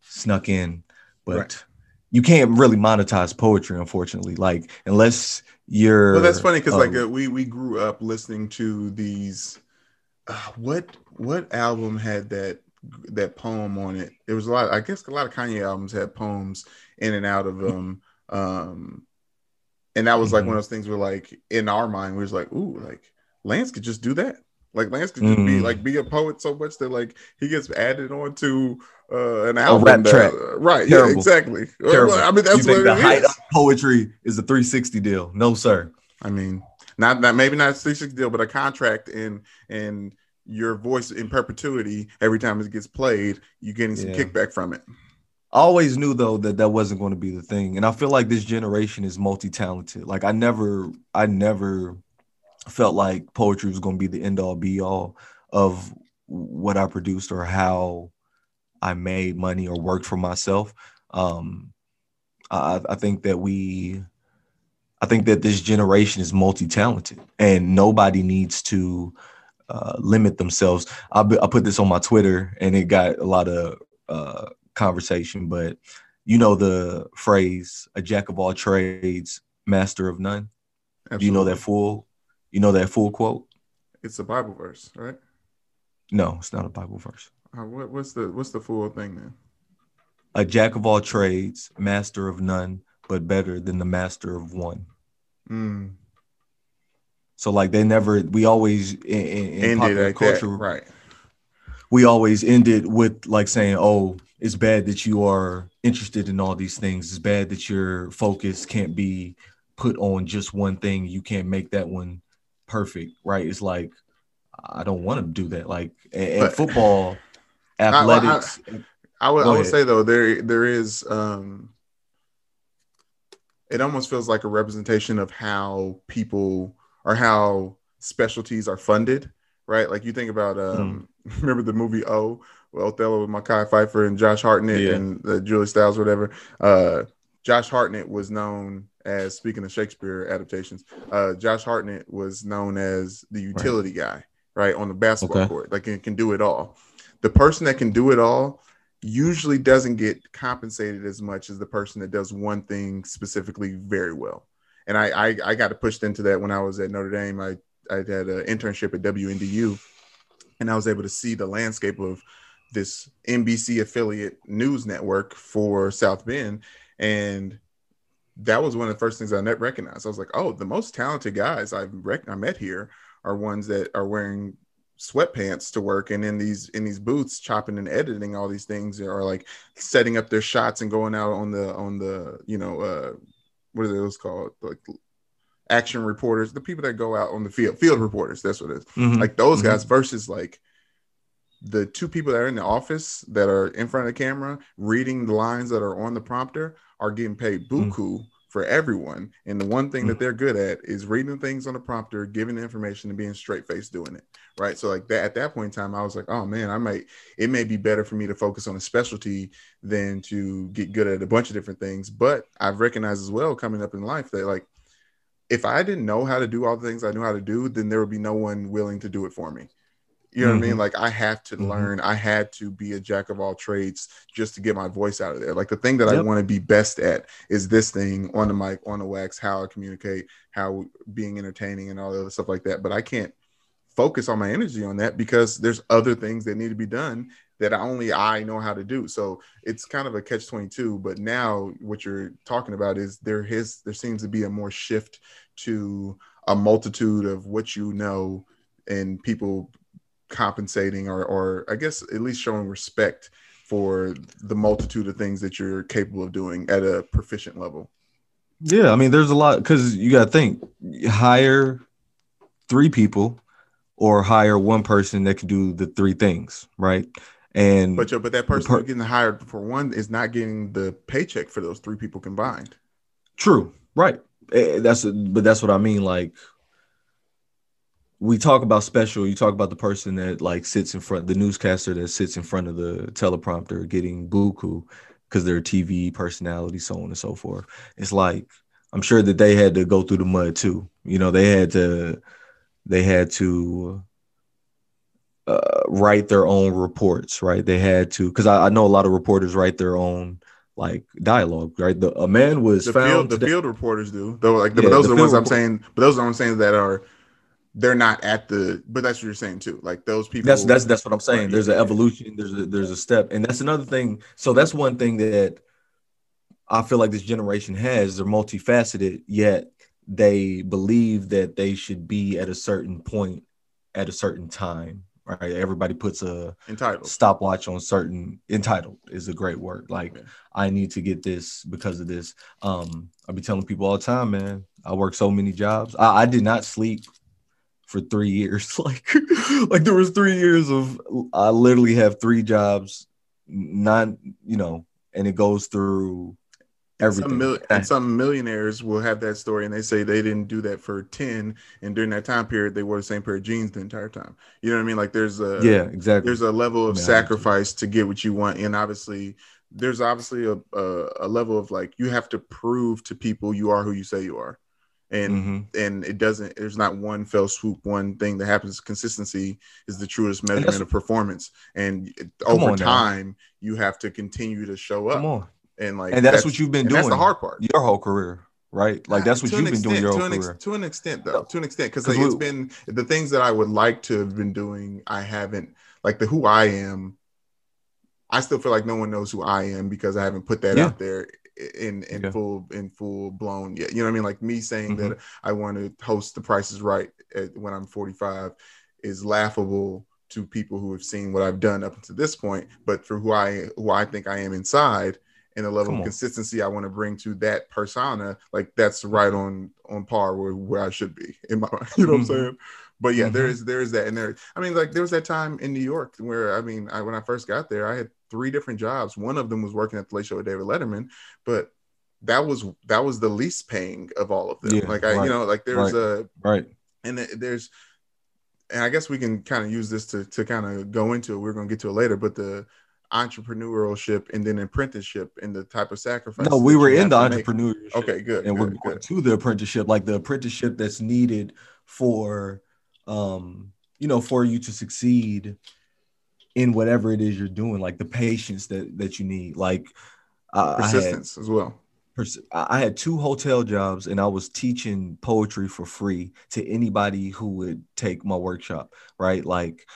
snuck in, but Right. you can't really monetize poetry, unfortunately. Like unless you're. Well, that's funny because like um, uh, we we grew up listening to these. Uh, what what album had that that poem on it? There was a lot. I guess a lot of Kanye albums had poems in and out of them. Um, and that was like Mhm. one of those things where like in our mind we was like, ooh, like Lance could just do that. Like Lance could just be Mm. like be a poet so much that like he gets added onto uh, an A album. rap that- track. right? Yeah, exactly. Terrible. I mean, that's you think what the height is. of poetry is a 360 deal? No, sir. I mean, not that maybe not a 360 deal, but a contract and and your voice in perpetuity every time it gets played, you're getting some Yeah. kickback from it. I always knew though that that wasn't going to be the thing, and I feel like this generation is multi-talented. Like I never, I never felt like poetry was going to be the end all be all of what I produced or how I made money or worked for myself. Um, I, I think that we, I think that this generation is multi-talented, and nobody needs to uh, limit themselves. I, I put this on my Twitter, and it got a lot of uh, conversation. But you know the phrase "a jack of all trades, master of none." Do you know that Absolutely. full? You know that full quote? It's a Bible verse, right? No, it's not a Bible verse. Uh, what, what's the what's the full thing then? A jack of all trades, master of none, but better than the master of one. Mm, So like they never, we always in, in, in popular like that, culture, right? we always ended with like saying, "Oh, it's bad that you are interested in all these things. It's bad that your focus can't be put on just one thing. You can't make that one perfect, right?" It's like I don't want to do that. Like But- football, I- athletics. I would I would say though there there is um it almost feels like a representation of how people or how specialties are funded, right? Like you think about um remember the movie O, well, Othello with Mekhi Phifer and Josh Hartnett Yeah. and uh, Julie Stiles, whatever. Uh Josh Hartnett was known as speaking of Shakespeare adaptations, uh Josh Hartnett was known as the utility guy, right? On the basketball Okay. court. Like he can do it all. The person that can do it all usually doesn't get compensated as much as the person that does one thing specifically very well. And I I, I got pushed into that when I was at Notre Dame. I I had an internship at WNDU, and I was able to see the landscape of this NBC affiliate news network for South Bend, and that was one of the first things I net recognized. I was like, oh, the most talented guys I've rec- I met here are ones that are wearing sweatpants to work and in these in these booths chopping and editing all these things or like setting up their shots and going out on the on the you know uh what are those called like action reporters the people that go out on the field field reporters that's what it is Mhm. like those Mhm. guys versus like the two people that are in the office that are in front of the camera reading the lines that are on the prompter are getting paid Mm. buku for everyone. And the one thing that they're good at is reading things on the prompter giving the information and being straight faced doing it right? So like that at that point in time i was like oh man i might it may be better for me to focus on a specialty than to get good at a bunch of different things. But i've recognized as well coming up in life that like if i didn't know how to do all the things i knew how to do then there would be no one willing to do it for me you know what I mean? Mhm. Like I have to Mhm. learn. I had to be a jack of all trades just to get my voice out of there. Like the thing that I want to be best at is this thing on the mic, on the wax, how I communicate, how being entertaining, and all the other stuff like that. But I can't focus all my energy on that because there's other things that need to be done that only I know how to do. So it's kind of a catch 22. But now what you're talking about is there his there seems to be a more shift to a multitude of what you know and people compensating or or I guess at least showing respect for the multitude of things that you're capable of doing at a proficient level. Yeah, I mean, there's a lot because you got to think hire three people or hire one person that can do the three things, right? And But but that person per- getting hired for one is not getting the paycheck for those three people combined. True, right? Eh, That's but that's what I mean. Like, we talk about special. You talk about the person that like sits in front, the newscaster that sits in front of the teleprompter getting buku because they're a TV personality, so on and so forth. It's like I'm sure that they had to go through the mud too. You know, they had to they had to uh, write their own reports, right? They had to because I, I, know a lot of reporters write their own like dialogue, right? The a man was the found. Field, the today. field reporters do, though. Like, the, yeah, those the are the ones I'm saying. But those are I'm saying that are they're not at the. But that's what you're saying too. Like those people. That's that's that's what I'm saying. There's an evolution. There's a there's a step, and that's another thing. So that's one thing that I feel like this generation has. They're multifaceted, yet they believe that they should be at a certain point at a certain time right everybody puts a entitled stopwatch on certain entitled is a great word like yeah. i need to get this because of this um i be telling people all the time man i work so many jobs i, I did not sleep for three years like like there was three years of i literally have three jobs not you know and it goes through everything. Some mil- and some millionaires will have that story and they say they didn't do that for 10 and during that time period they wore the same pair of jeans the entire time. You know what I mean? Like there's a yeah, exactly. There's a level of sacrifice to get what you want and obviously there's obviously a, a, a level of like you have to prove to people you are who you say you are and mm-hmm. and it doesn't there's not one fell swoop one thing that happens consistency is the truest measurement of performance and over time now. you have to continue to show up and like and that's, that's what you've been doing. That's the hard part. Your whole career, right? Like that's what you've been extent, doing your whole to career. Ex- to an extent, though, to an extent, because like, it's been the things that I would like to have been doing. I haven't like the who I am. I still feel like no one knows who I am because I haven't put that yeah. out there in in yeah. full in full blown yet. You know what I mean? Like me saying mm-hmm. that I want to host The Price is Right at, when I'm 45 is laughable to people who have seen what I've done up until this point. But for who I who I think I am inside, and the level of consistency I want to bring to that persona, like that's right on on par with where I should be in my, you know what I'm mm-hmm. saying? But yeah, mm-hmm. there is there is that, and there. I mean, like there was that time in New York where I mean, I, when I first got there, I had three different jobs. One of them was working at the Late Show with David Letterman, but that was that was the least paying of all of them. Yeah, like I, right. you know, like there's right. a right, and there's, and I guess we can kind of use this to to kind of go into it. We're gonna get to it later, but the entrepreneurship and then apprenticeship and the type of sacrifice. No, we were in the entrepreneurship. Make. Okay, good. And good, we're going good. to the apprenticeship, like the apprenticeship that's needed for, um, you know, for you to succeed in whatever it is you're doing, like the patience that that you need, like uh, persistence had, as well. I had two hotel jobs and I was teaching poetry for free to anybody who would take my workshop, right? Like,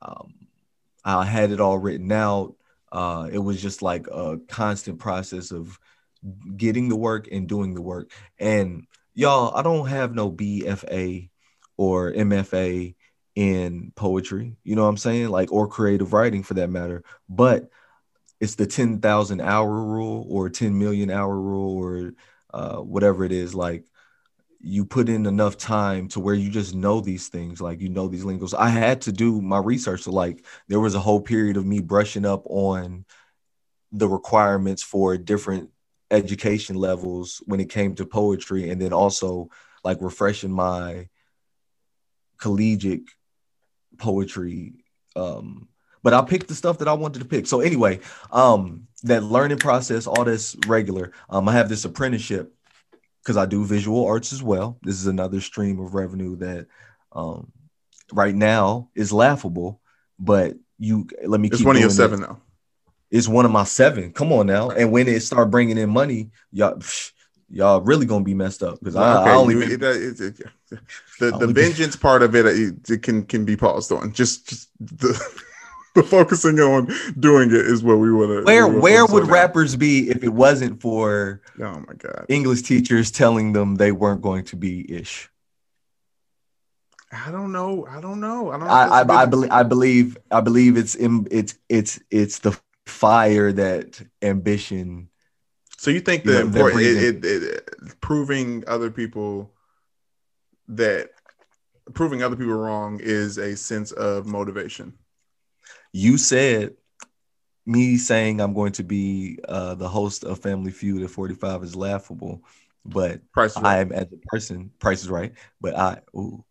um, I had it all written out. Uh, it was just like a constant process of getting the work and doing the work. And y'all, I don't have no BFA or MFA in poetry, you know what I'm saying? Like, or creative writing for that matter. But it's the 10,000 hour rule or 10 million hour rule or uh, whatever it is. Like, you put in enough time to where you just know these things like you know these lingos i had to do my research so like there was a whole period of me brushing up on the requirements for different education levels when it came to poetry and then also like refreshing my collegiate poetry um but i picked the stuff that i wanted to pick so anyway um that learning process all this regular um i have this apprenticeship because I do visual arts as well. This is another stream of revenue that um, right now is laughable, but you let me. It's one of your seven now. It's one of my seven. Come on now, and when it start bringing in money, y'all. Psh, y'all really gonna be messed up because I, okay. I, only it, it, it, the the vengeance part of uh, it, it, can can be paused on. Just just the the focusing on doing it is what we want to. Where where would rappers be if it wasn't for oh my god English teachers telling them they weren't going to be ish? I don't know. I don't know. I don't. Know I I, I believe I believe I believe it's in, it's it's it's the fire that ambition. So you think the important it, it, it, proving other people that proving other people wrong is a sense of motivation you said me saying I'm going to be uh, the host of Family Feud at 45 is laughable, but I am as a person, Price is right. But I, ooh,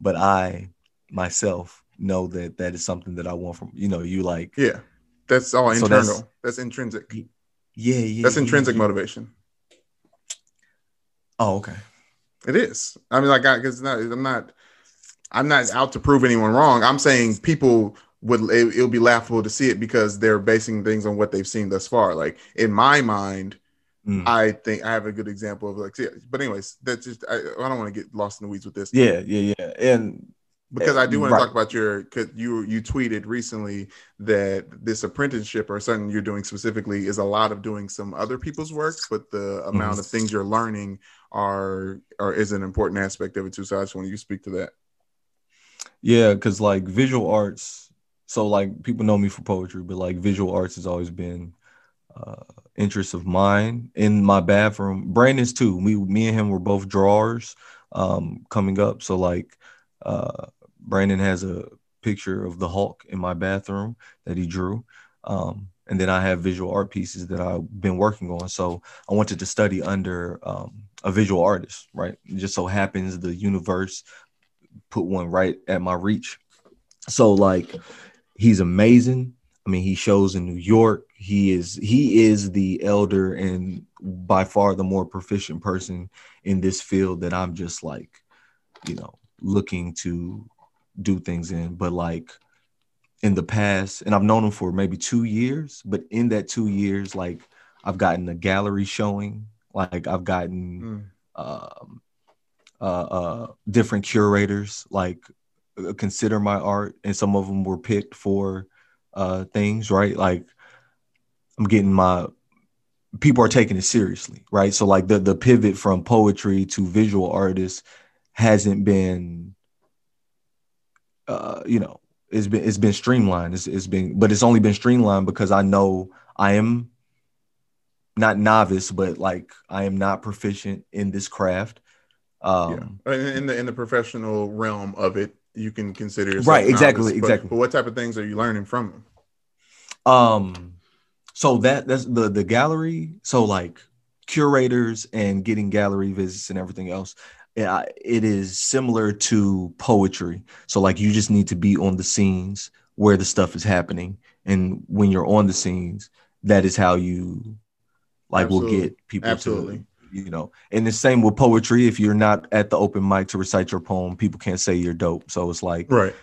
but I myself know that that is something that I want from you know you like Yeah, that's all So internal. that's- that's, intrinsic. Yeah yeah That's intrinsic yeah. motivation. Oh okay. It is. I mean, like, I because not, I'm not, I'm not out to prove anyone wrong. I'm saying people would it, it'll be laughable to see it because they're basing things on what they've seen thus far. Like in my mind, Mm. I think I have a good example of like, yeah, but anyways, that's just I, I don't want to get lost in the weeds with this. Yeah yeah yeah and because I do want to talk about your because you you tweeted recently that this apprenticeship or something you're doing specifically is a lot of doing some other people's work, but the amount of things you're learning are or is an important aspect of it too. So I just want you to speak to that. Yeah, because like visual arts, so like people know me for poetry, but like visual arts has always been uh interest of mine in my bathroom. Brandon's too. We me and him were both drawers um coming up. So like uh Brandon has a picture of the Hulk in my bathroom that he drew. Um and then I have visual art pieces that I've been working on. So I wanted to study under um, a visual artist, right? It just so happens the universe put one right at my reach. So like he's amazing. I mean, he shows in New York. He is he is the elder and by far the more proficient person in this field that I'm just like, you know, looking to do things in. But like in the past, and I've known him for maybe two years, but in that two years, like I've gotten a gallery showing, like I've gotten Mm. um, uh, uh, different curators like uh, consider my art, and some of them were picked for uh, things, right? Like I'm getting my people are taking it seriously, right? So like the the pivot from poetry to visual artists hasn't been, uh, you know, it's been it's been streamlined. It's, it's been, but it's only been streamlined because I know I am not novice, but like I am not proficient in this craft. Um, Yeah. In, the in the professional realm of it, you can consider yourself Right, exactly, novice, but- exactly. But, what type of things are you learning from them? Um, so that that's the the gallery. So like curators and getting gallery visits and everything else. It is similar to poetry. So like you just need to be on the scenes where the stuff is happening, and when you're on the scenes, that is how you like will get people Absolutely. to you know. And the same with poetry. If you're not at the open mic to recite your poem, people can't say you're dope. So it's like Right.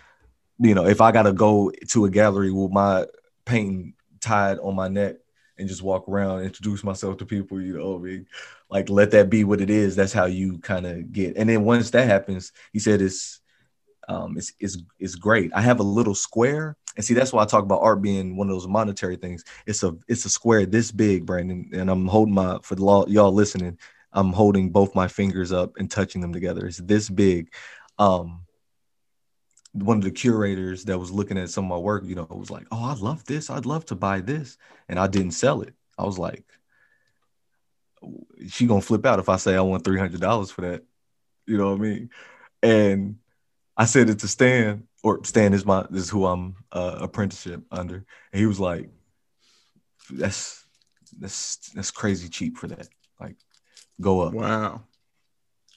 you know, if I gotta go to a gallery with my painting tied on my neck and just walk around, introduce myself to people, you know, I mean, like let that be what it is. That's how you kind of get. And then once that happens, he said it's um it's it's it's great. I have a little square, and see that's why I talk about art being one of those monetary things. It's a it's a square this big, Brandon, and I'm holding my for the law, y'all listening. I'm holding both my fingers up and touching them together. It's this big. Um, one of the curators that was looking at some of my work, you know, was like, "Oh, I love this. I'd love to buy this," and I didn't sell it. I was like, "She gonna flip out if I say I want three hundred dollars for that." You know what I mean? And I said it to Stan, or Stan is my this is who I'm uh, apprenticeship under, and he was like, "That's that's that's crazy cheap for that. Like, go up." Wow.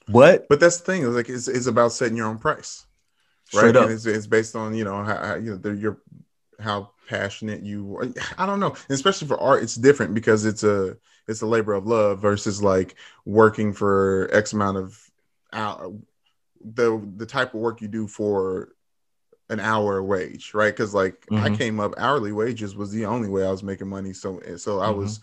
What? But that's the thing. It's like it's, it's about setting your own price, right? Up. And it's, it's based on you know how, how you know the, your how passionate you. Are. I don't know. And especially for art, it's different because it's a it's a labor of love versus like working for X amount of hour, the the type of work you do for an hour wage, right? Because like I Mhm. came up hourly wages was the only way I was making money. So so I Mhm. was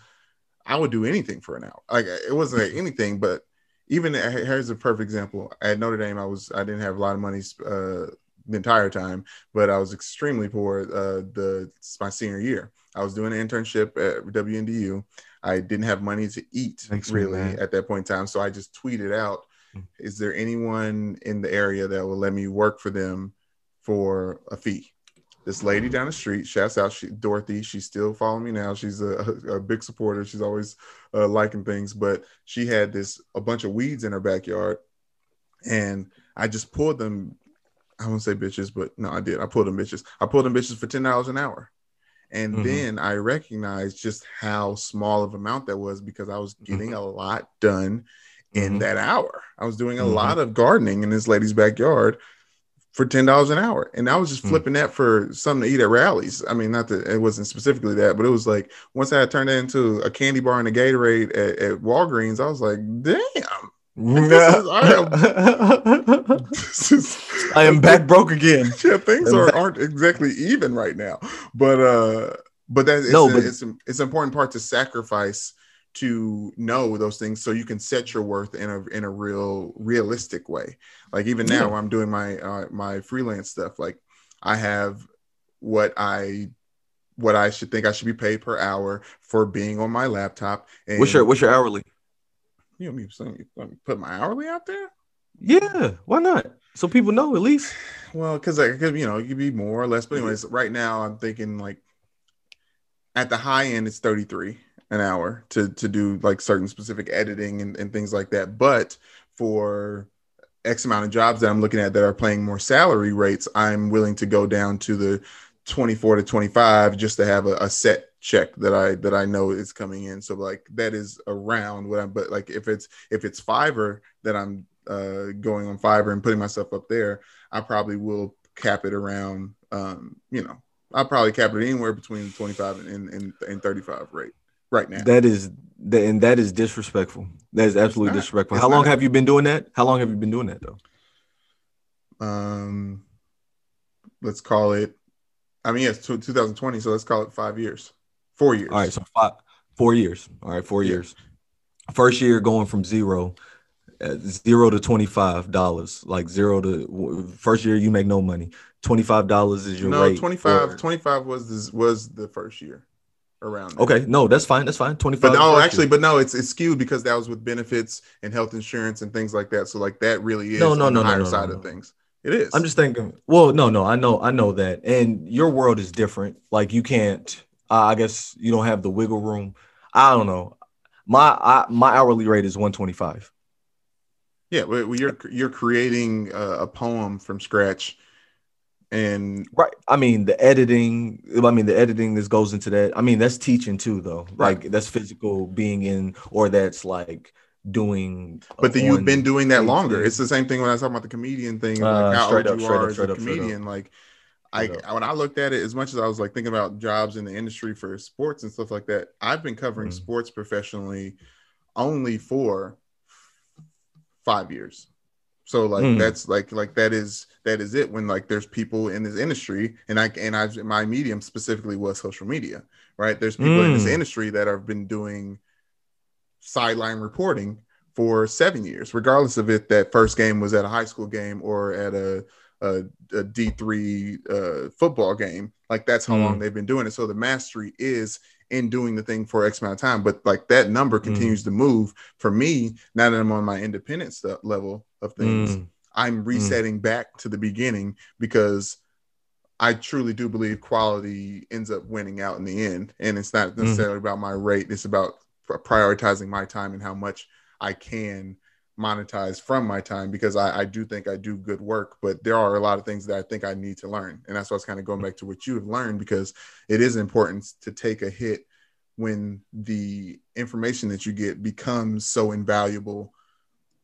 I would do anything for an hour. Like it wasn't like anything, but even here's a perfect example. At Notre Dame, I was I didn't have a lot of money uh, the entire time, but I was extremely poor. Uh, the my senior year, I was doing an internship at WNDU. I didn't have money to eat me really at that point in time, so I just tweeted out, Mm. "Is there anyone in the area that will let me work for them for a fee?" This lady down the street, shouts out she, Dorothy. She's still following me now. She's a, a big supporter. She's always uh, liking things, but she had this a bunch of weeds in her backyard, and I just pulled them. I won't say bitches, but no, I did. I pulled them bitches. I pulled them bitches for ten dollars an hour, and Mhm. then I recognized just how small of amount that was because I was getting a lot done in Mhm. that hour. I was doing a Mhm. lot of gardening in this lady's backyard for ten dollars an hour, and I was just Hmm. flipping that for something to eat at Rally's. I mean, not that it wasn't specifically that, but it was like once I had turned that into a candy bar and a Gatorade at, at Walgreens, I was like, damn, this is- I this is I am back broke again. yeah, things are, aren't exactly even right now. But uh but that it's, No, but- it's it's important part to sacrifice to know those things so you can set your worth in a in a real realistic way. Like even now Yeah. I'm doing my uh, my freelance stuff, like I have what I what I should think I should be paid per hour for being on my laptop. And What's your what's your hourly? You know me saying- put my hourly out there? Yeah, why not? So people know at least. Well, because I could, you know, it could be more or less. But anyways, right now I'm thinking like at the high end it's 33 an hour to to do like certain specific editing and, and things like that. But for X amount of jobs that I'm looking at that are paying more salary rates, I'm willing to go down to the 24 to 25 just to have a, a set check that I that I know is coming in. So like that is around what I'm but like if it's if it's Fiverr that I'm uh going on Fiverr and putting myself up there, I probably will cap it around um, you know, I'll probably cap it anywhere between 25 and, and, and 35 rate right now. That is that and that is disrespectful. That is absolutely not. disrespectful. How long not. have you been doing that? How long have you been doing that though? um let's call it I mean yes, tw 2020, so let's call it five years. Four years. All right, so five, four years. All right, four Yeah. years. First year going from zero, uh, to twenty five dollars. Like zero to first year you make no money. Twenty five dollars is your no, rate. 25, for- 25 was this was the first year around. there. Okay, no, that's fine. That's fine. Twenty five. But no, actually, but no, it's it's skewed because that was with benefits and health insurance and things like that. So like that really is No, no, on the no, no, higher no, side no, of no. things. It is. I'm just thinking. Well, no, no, I know, I know that, and your world is different. Like you can't. Uh, I guess you don't have the wiggle room. I don't know. My I, my hourly rate is one twenty five. yeah. Well, you're you're creating a, a poem from scratch, and Right. I mean, the editing, I mean, the editing that goes into that. I mean, that's teaching too, though. Right. Like that's physical being in, or that's like doing. but then you've been doing that longer. yeah. It's the same thing when I was talking about the comedian thing, Uh, like how straight old up, you straight are up, as a up, up. comedian. Like I Straight when I looked at it, as much as I was like thinking about jobs in the industry for sports and stuff like that, I've been covering Mm. sports professionally only for five years. So like Mm. that's like like that is that is it when like there's people in this industry and I and I my medium specifically was social media, right? There's people in this Mm. industry that have been doing sideline reporting for seven years, regardless of if that first game was at a high school game or at a a, a D three uh, football game. Like that's how Mm. long they've been doing it. So the mastery is in doing the thing for X amount of time. But like that number continues to move. For me, now that I'm on my independent stuff level of things, Mm. I'm resetting back to the beginning because I truly do believe quality ends up winning out in the end. And it's not necessarily about my rate, it's about prioritizing my time and how much I can monetize from my time because I, I do think I do good work, but there are a lot of things that I think I need to learn. And that's why I was kind of going back to what you have learned because it is important to take a hit when the information that you get becomes so invaluable.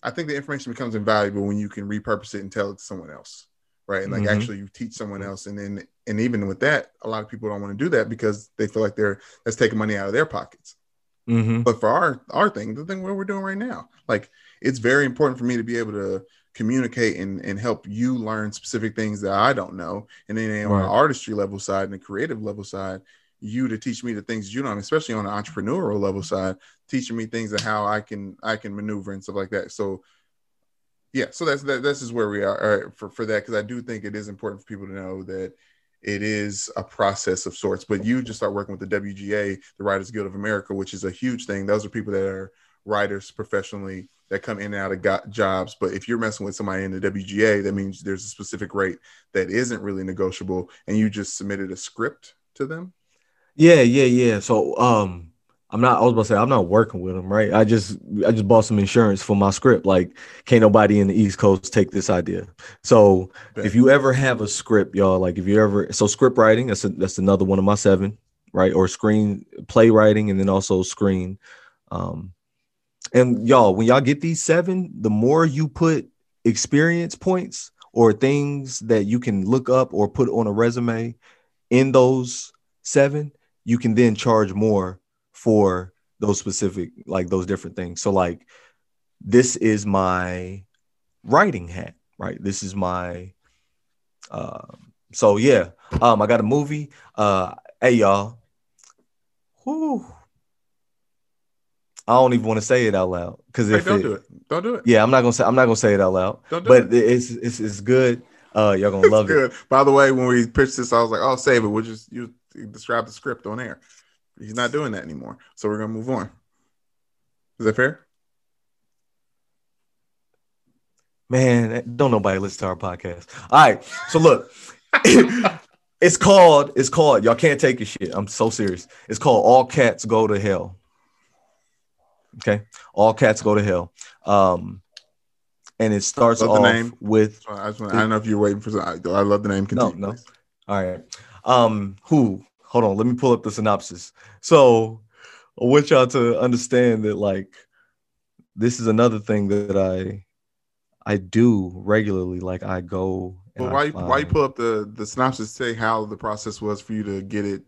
I think the information becomes invaluable when you can repurpose it and tell it to someone else. Right. And like Mhm. actually you teach someone else. And then and even with that, a lot of people don't want to do that because they feel like they're that's taking money out of their pockets. Mhm. But for our our thing, the thing what we're doing right now, like it's very important for me to be able to communicate and, and help you learn specific things that I don't know. And then on Right. the artistry level side and the creative level side, you to teach me the things you don't, especially on the entrepreneurial level side, teaching me things of how I can I can maneuver and stuff like that. So yeah, so that's that this is where we are for, for that because I do think it is important for people to know that it is a process of sorts. But you just start working with the WGA, the Writers Guild of America, which is a huge thing. Those are people that are writers professionally that come in and out of got jobs. But if you're messing with somebody in the WGA, that means there's a specific rate that isn't really negotiable, and you just submitted a script to them. Yeah, yeah, yeah. So um I'm not I was about to say I'm not working with them, right? I just I just bought some insurance for my script. Like, can't nobody in the East Coast take this idea. So Bet. if you ever have a script, y'all, like if you ever so script writing, that's a, that's another one of my seven, right? Or screen playwriting and then also screen. Um and y'all, when y'all get these seven, the more you put experience points or things that you can look up or put on a resume in those seven, you can then charge more for those specific, like those different things. So, like, this is my writing hat, right? This is my, uh, so yeah, um, I got a movie. Uh, hey y'all, whoo, I don't even want to say it out loud because Hey, if don't it, do it. Don't do it. yeah, I'm not gonna say I'm not gonna say it out loud, Don't do but it. it's it's it's good. Uh, y'all gonna love it. Good. By the way, when we pitched this, I was like, "Oh, save it. We'll just you describe the script on air." He's not doing that anymore, so we're gonna move on. Is that fair? Man, don't nobody listen to our podcast. All right, so look, it's called it's called y'all can't take a shit. I'm so serious. It's called All Cats Go to Hell. Okay, All Cats Go to Hell. Um, and it starts Love the off name. with I, just I don't know if you're waiting for. some- I, I love the name. Continue, no. please. All right. Um, who? Hold on, let me pull up the synopsis. So I want y'all to understand that like this is another thing that I I do regularly. Like I go But why? Why you pull up the the synopsis? Say how the process was for you to get it.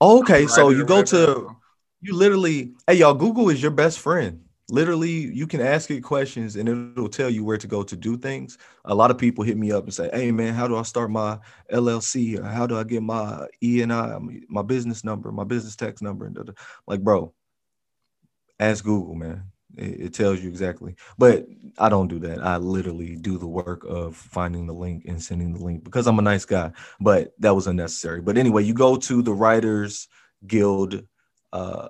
Oh, okay, so you go to you literally hey y'all Google is your best friend. Literally, you can ask it questions and it'll tell you where to go to do things. A lot of people hit me up and say, "Hey man, how do I start my LLC? Or how do I get my E and I, my business number, my business tax number?" And da- da." like, bro, ask Google, man. It, it tells you exactly. But I don't do that. I literally do the work of finding the link and sending the link because I'm a nice guy. But that was unnecessary. But anyway, you go to the Writers Guild uh,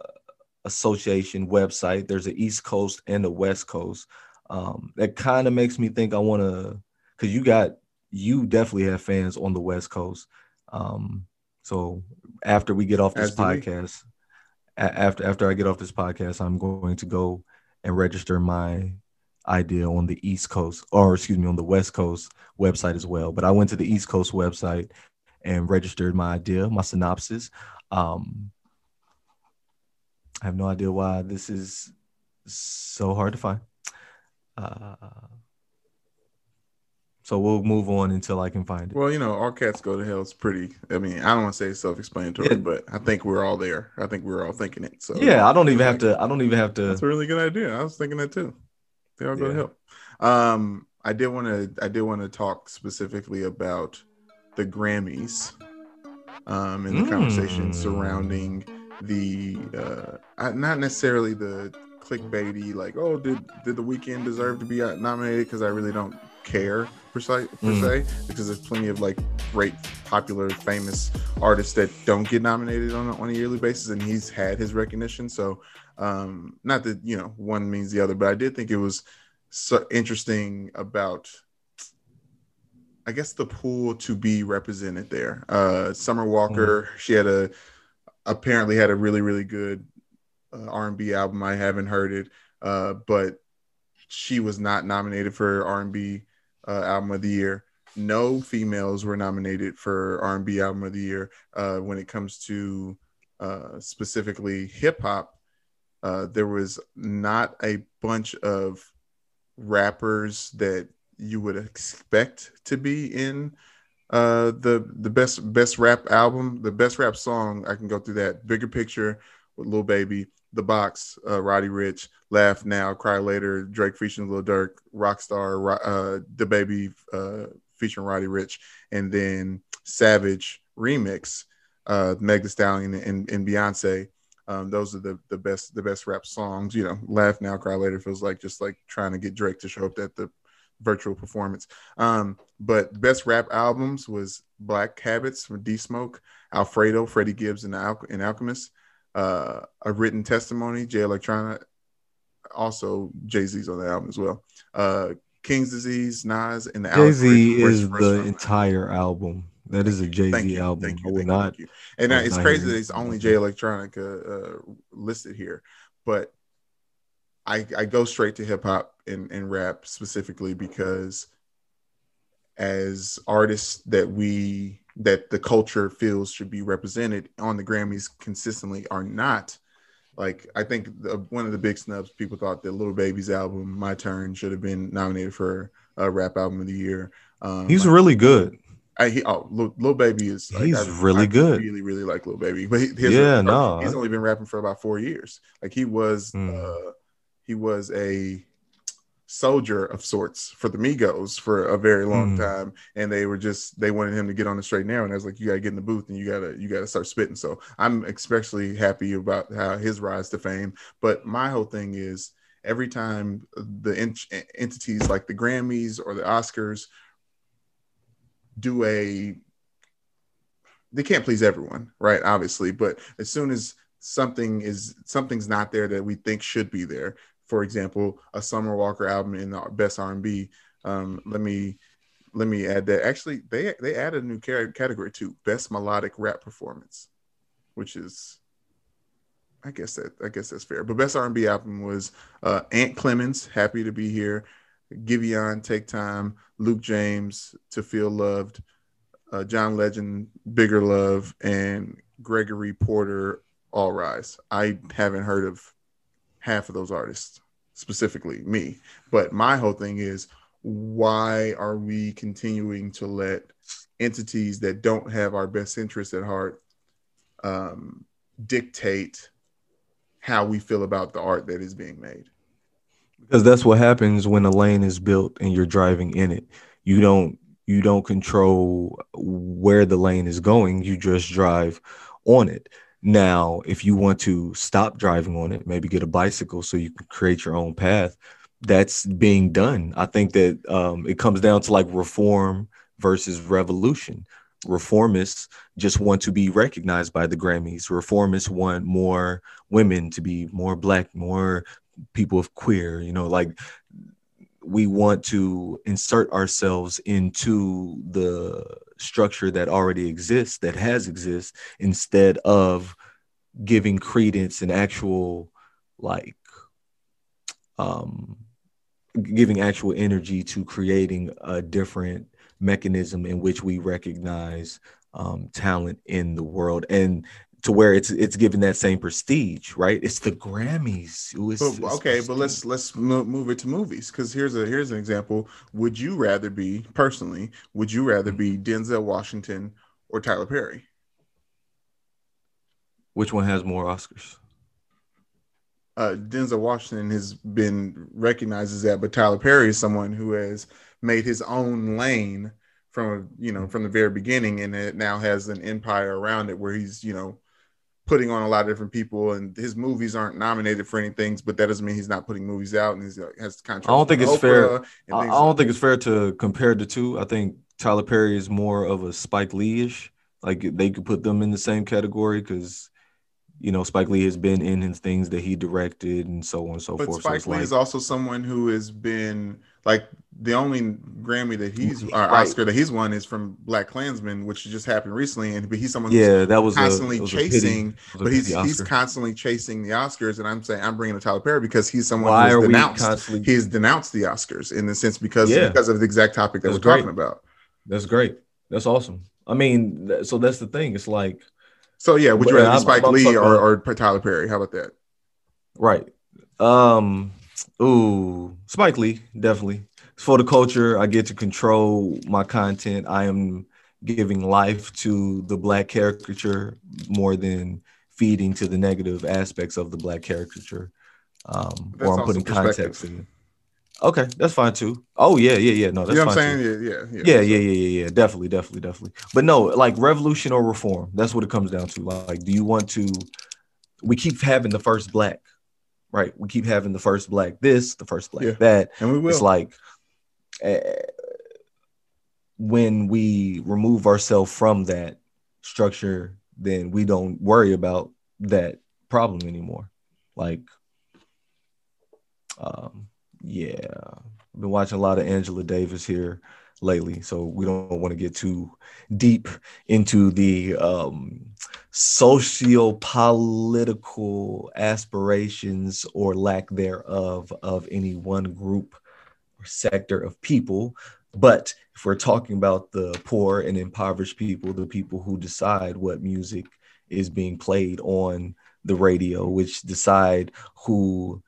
Association website. There's an East Coast and a West Coast. Um, that kind of makes me think I want to, because you got you definitely have fans on the West Coast. Um, so after we get off this we. podcast, a- after after I get off this podcast, I'm going to go and register my idea on the East Coast, or excuse me, on the West Coast website as well. But I went to the East Coast website and registered my idea, my synopsis. Um, I have no idea why this is so hard to find. Uh, so we'll move on until I can find it. Well, you know, all cats go to hell. It's pretty. I mean, I don't want to say self-explanatory, Yeah. but I think we're all there. I think we're all thinking it. So yeah, I don't even have to. I don't even have to. That's a really good idea. I was thinking that too. They all go to Yeah. help. Um, I did want to. I did want to talk specifically about the Grammys, um, and the conversation Mm. surrounding the uh, not necessarily the clickbaity like, oh, did did the Weeknd deserve to be uh, nominated? Because I really don't care per se, per Mm. se, because there's plenty of like great, popular, famous artists that don't get nominated on a, on a yearly basis, and he's had his recognition. So, um, not that you know one means the other, but I did think it was so interesting about. I guess the pool to be represented there. Uh, Summer Walker, she had a apparently had a really really good uh, R&B album. I haven't heard it, uh, but she was not nominated for R&B uh, album of the year. No females were nominated for R&B album of the year. Uh, when it comes to uh, specifically hip hop, uh, there was not a bunch of rappers that you would expect to be in uh the the best best rap album the best rap song i can go through that bigger picture with Lil Baby, The Box, uh, Roddy Ricch, Laugh Now, Cry Later, Drake featuring Lil Durk, Rockstar, uh, DaBaby uh, featuring Roddy Ricch, and then Savage remix, uh, Meg Thee Stallion and, and Beyonce. Um, those are the the best the best rap songs. You know, Laugh Now, Cry Later feels like just like trying to get Drake to show up at the virtual performance. Um, but best rap albums was Black Habits from D Smoke, Alfredo, Freddie Gibbs, and, Al- and Alchemist. Uh, a written testimony, Jay Electronica, also Jay Z's on the album as well. Uh, King's Disease, Nas, and the Jay Z is the entire album. That is a Jay Z album. Thank you, thank not. you. And uh, it's crazy that it's only Jay Electronica uh, uh, listed here, but I I go straight to hip hop and, and rap specifically because as artists that we that the culture feels should be represented on the Grammys consistently are not. Like I think the, one of the big snubs people thought that Little Baby's album "My Turn" should have been nominated for a rap album of the year. Um, He's really good. I he, oh Lil, Lil Baby is like, He's I- really I good. Really, really like Lil Baby, but he, Yeah, no, he's only been rapping for about four years. Like he was, uh, he was a soldier of sorts for the Migos for a very long Hmm. time, and they were just they wanted him to get on the straight and narrow, and I was like, you gotta get in the booth and you gotta you gotta start spitting. So I'm especially happy about how his rise to fame. But my whole thing is every time the ent- entities like the Grammys or the Oscars do a they can't please everyone, right? Obviously, but as soon as something is something's not there that we think should be there, for example, a Summer Walker album in the best R&B, um, let me let me add that. Actually, they they added a new category too, best melodic rap performance, which is I guess that I guess that's fair. But best R&B album was uh, Ant Clemons, Happy to Be Here, Giveon, Take Time, Luke James, To Feel Loved, uh, John Legend, Bigger Love, and Gregory Porter, All Rise. I haven't heard of half of those artists, specifically me. But my whole thing is why are we continuing to let entities that don't have our best interests at heart um, dictate how we feel about the art that is being made? because that's what happens when a lane is built and you're driving in it you don't you don't control where the lane is going you just drive on it now if you want to stop driving on it maybe get a bicycle so you can create your own path that's being done. I think that um, it comes down to like reform versus revolution. Reformists just want to be recognized by the grammys. Reformists want more women to be more black more people of queer you know like we want to insert ourselves into the structure that already exists that has exists instead of giving credence and actual like um giving actual energy to creating a different mechanism in which we recognize um, talent in the world. And to where it's it's given that same prestige, right? It's the Grammys. Ooh, it's- But, it's okay, but let's let's move it to movies because here's a here's an example. Would you rather be personally? Would you rather be Denzel Washington or Tyler Perry? which one has more Oscars? Uh, Denzel Washington has been recognized as that, but Tyler Perry is someone who has made his own lane from you know from the very beginning, and it now has an empire around it where he's you know putting on a lot of different people, and his movies aren't nominated for anything, but that doesn't mean he's not putting movies out, and he's uh, has contracts. I don't think it's fair. Oprah and I, I don't think it's fair to compare the two. I think Tyler Perry is more of a Spike Lee-ish. Like they could put them in the same category because you know Spike Lee has been in his things that he directed and so on and so But forth. So Spike it's Lee like- is also someone who has been like the only Grammy that he's or Right. Oscar that he's won is from Black Klansman, which just happened recently, and but he's someone who's yeah, that was constantly that was chasing, but he's he's constantly chasing the Oscars, and I'm saying I'm bringing a Tyler Perry because he's someone Why who's denounced. constantly? He's denounced the Oscars in the sense because Yeah. because of the exact topic that That's we're talking about. That's great. That's awesome. I mean, so that's the thing. It's like So yeah, would you rather I'm- Spike I'm Lee or, or Tyler Perry? How about that? Right. Um. Ooh, Spike Lee, definitely. For the culture, I get to control my content. I am giving life to the black caricature more than feeding to the negative aspects of the black caricature. Um, That's or I'm putting context in. Okay, that's fine too. Oh yeah, yeah, yeah. No, that's you know what fine I'm too. saying? Yeah, yeah, Yeah, yeah, yeah, yeah, yeah. Definitely, definitely, definitely. But no, like revolution or reform. That's what it comes down to. Like, do you want to? We keep having the first black, right? We keep having the first black this, the first black Yeah. that. And we will. It's like uh, when we remove ourselves from that structure, then we don't worry about that problem anymore. Like, um, yeah, I've been watching a lot of Angela Davis here lately, so we don't want to get too deep into the um, socio-political aspirations or lack thereof of any one group or sector of people. But if we're talking about the poor and impoverished people, the people who decide what music is being played on the radio, which decide who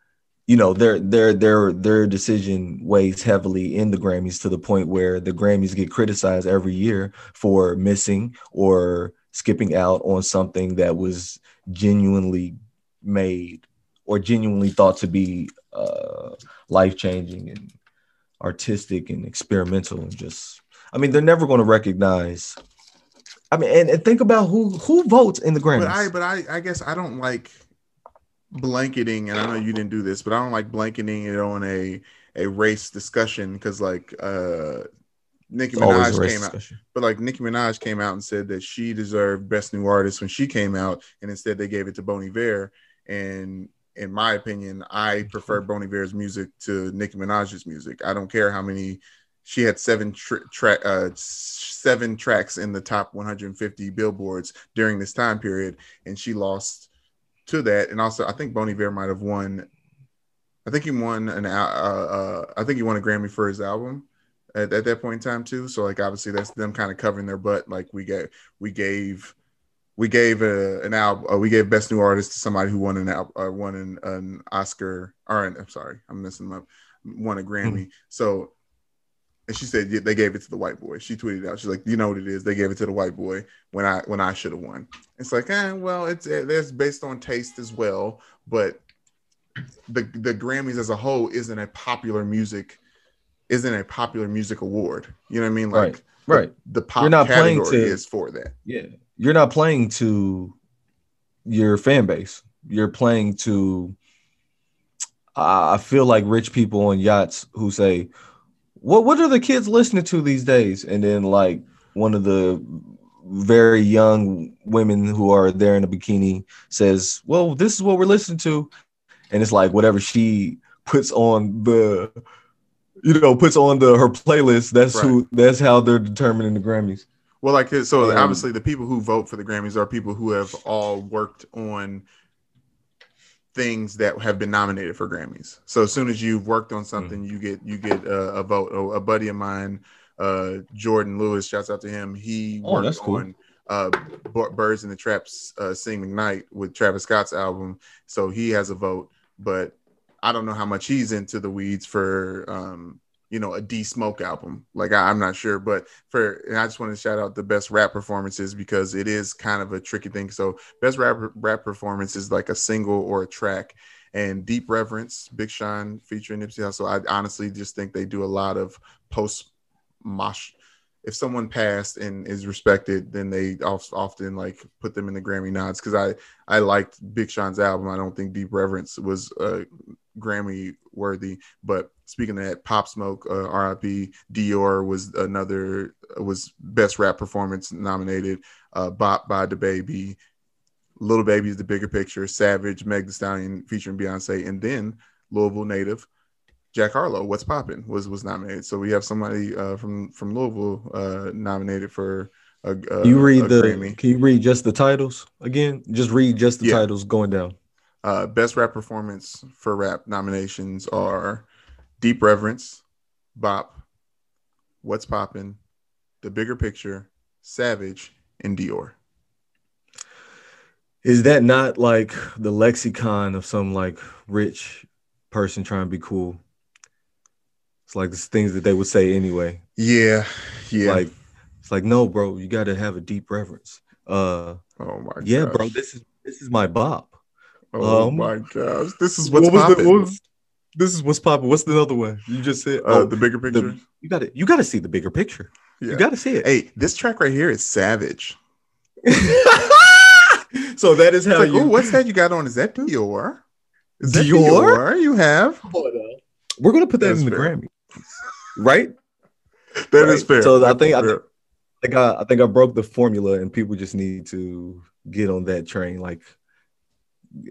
you know their their their their decision weighs heavily in the Grammys to the point where the Grammys get criticized every year for missing or skipping out on something that was genuinely made or genuinely thought to be uh, life changing and artistic and experimental and just I mean they're never going to recognize I mean and, and, think about who who votes in the Grammys. But I but I I guess I don't like blanketing, and I know you didn't do this, but I don't like blanketing it on a a race discussion because like uh Nicki it's Minaj came discussion. out, but like Nicki Minaj came out and said that she deserved Best New Artist when she came out, and instead they gave it to Bon Iver. And in my opinion, I prefer Bon Iver's music to Nicki Minaj's music. I don't care how many. She had seven tra- tra- uh, seven tracks in the top 150 billboards during this time period, and she lost to that, and also I think Bon Iver might have won. I think he won an. Uh, uh, I think he won a Grammy for his album at, at that point in time too. So like obviously that's them kind of covering their butt. Like we gave we gave we gave a, an album. Uh, we gave best new artist to somebody who won an album, uh, won an, an Oscar. Or an, I'm sorry, I'm missing them up. Won a Grammy. Mm-hmm. So and she said yeah, they gave it to the white boy. She tweeted out, she's like, "You know what it is? They gave it to the white boy when I when I should have won." It's like, eh, well, it's that's based on taste as well, but the the Grammys as a whole isn't a popular music isn't a popular music award. You know what I mean? Like, right, right. The, the pop you're not playing to, is for that. Yeah, you're not playing to your fan base. You're playing to. Uh, I feel like rich people on yachts who say, what what are the kids listening to these days? And then like one of the very young women who are there in a bikini says, "Well, this is what we're listening to," and it's like whatever she puts on the, you know, puts on the her playlist. That's right. who. That's how they're determining the Grammys. Well, like so, um, obviously the people who vote for the Grammys are people who have all worked on things that have been nominated for Grammys. So as soon as you've worked on something, mm-hmm. you get you get a, a vote. A, a, buddy of mine, uh, Jordan Lewis, shouts out to him. He oh, worked cool. on uh, Birds in the Traps, uh, Sing McKnight with Travis Scott's album, so he has a vote. But I don't know how much he's into the weeds for um, you know a D Smoke album. Like I, am not sure, but for and I just want to shout out the best rap performances because it is kind of a tricky thing. So best rap rap performance is like a single or a track. And Deep Reverence, Big Sean featuring Nipsey Hussle. I honestly just think they do a lot of post mosh. If someone passed and is respected, then they often like put them in the Grammy nods. Because I I liked Big Sean's album. I don't think Deep Reverence was uh, Grammy worthy, but speaking of that, Pop Smoke, uh, RIP, Dior was another was best rap performance nominated. Uh, Bop by the Baby, Lil Baby is the bigger picture. Savage, Meg Thee Stallion featuring Beyonce, and then Louisville native Jack Harlow. What's popping was was nominated. So we have somebody uh, from from Louisville uh, nominated for. A, a, you read the Grammy. Can you read just the titles again? Just read just the yeah. titles going down. Uh, best rap performance for rap nominations are Deep Reverence, Bop, What's Poppin', The Bigger Picture, Savage, and Dior. Is that not like the lexicon of some like rich person trying to be cool? It's like the things that they would say anyway. Yeah, yeah. Like it's like no, bro, you got to have a deep reverence. Uh, oh my. Yeah, gosh. bro. This is this is my bop. Oh um, my gosh, this is what's what popping. This is what's popping. What's the other one? You just said uh, oh, the bigger picture. The, you got it. you got to see the bigger picture. Yeah. You got to see it. Hey, this track right here is savage. so that is how like, you. what's that you got on? Is that Dior? Is that Dior? Dior you have? We're gonna put that That's in the fair. Grammy, right? That right? is fair. So I think I think, I think I, I think I broke the formula, and people just need to get on that train. Like,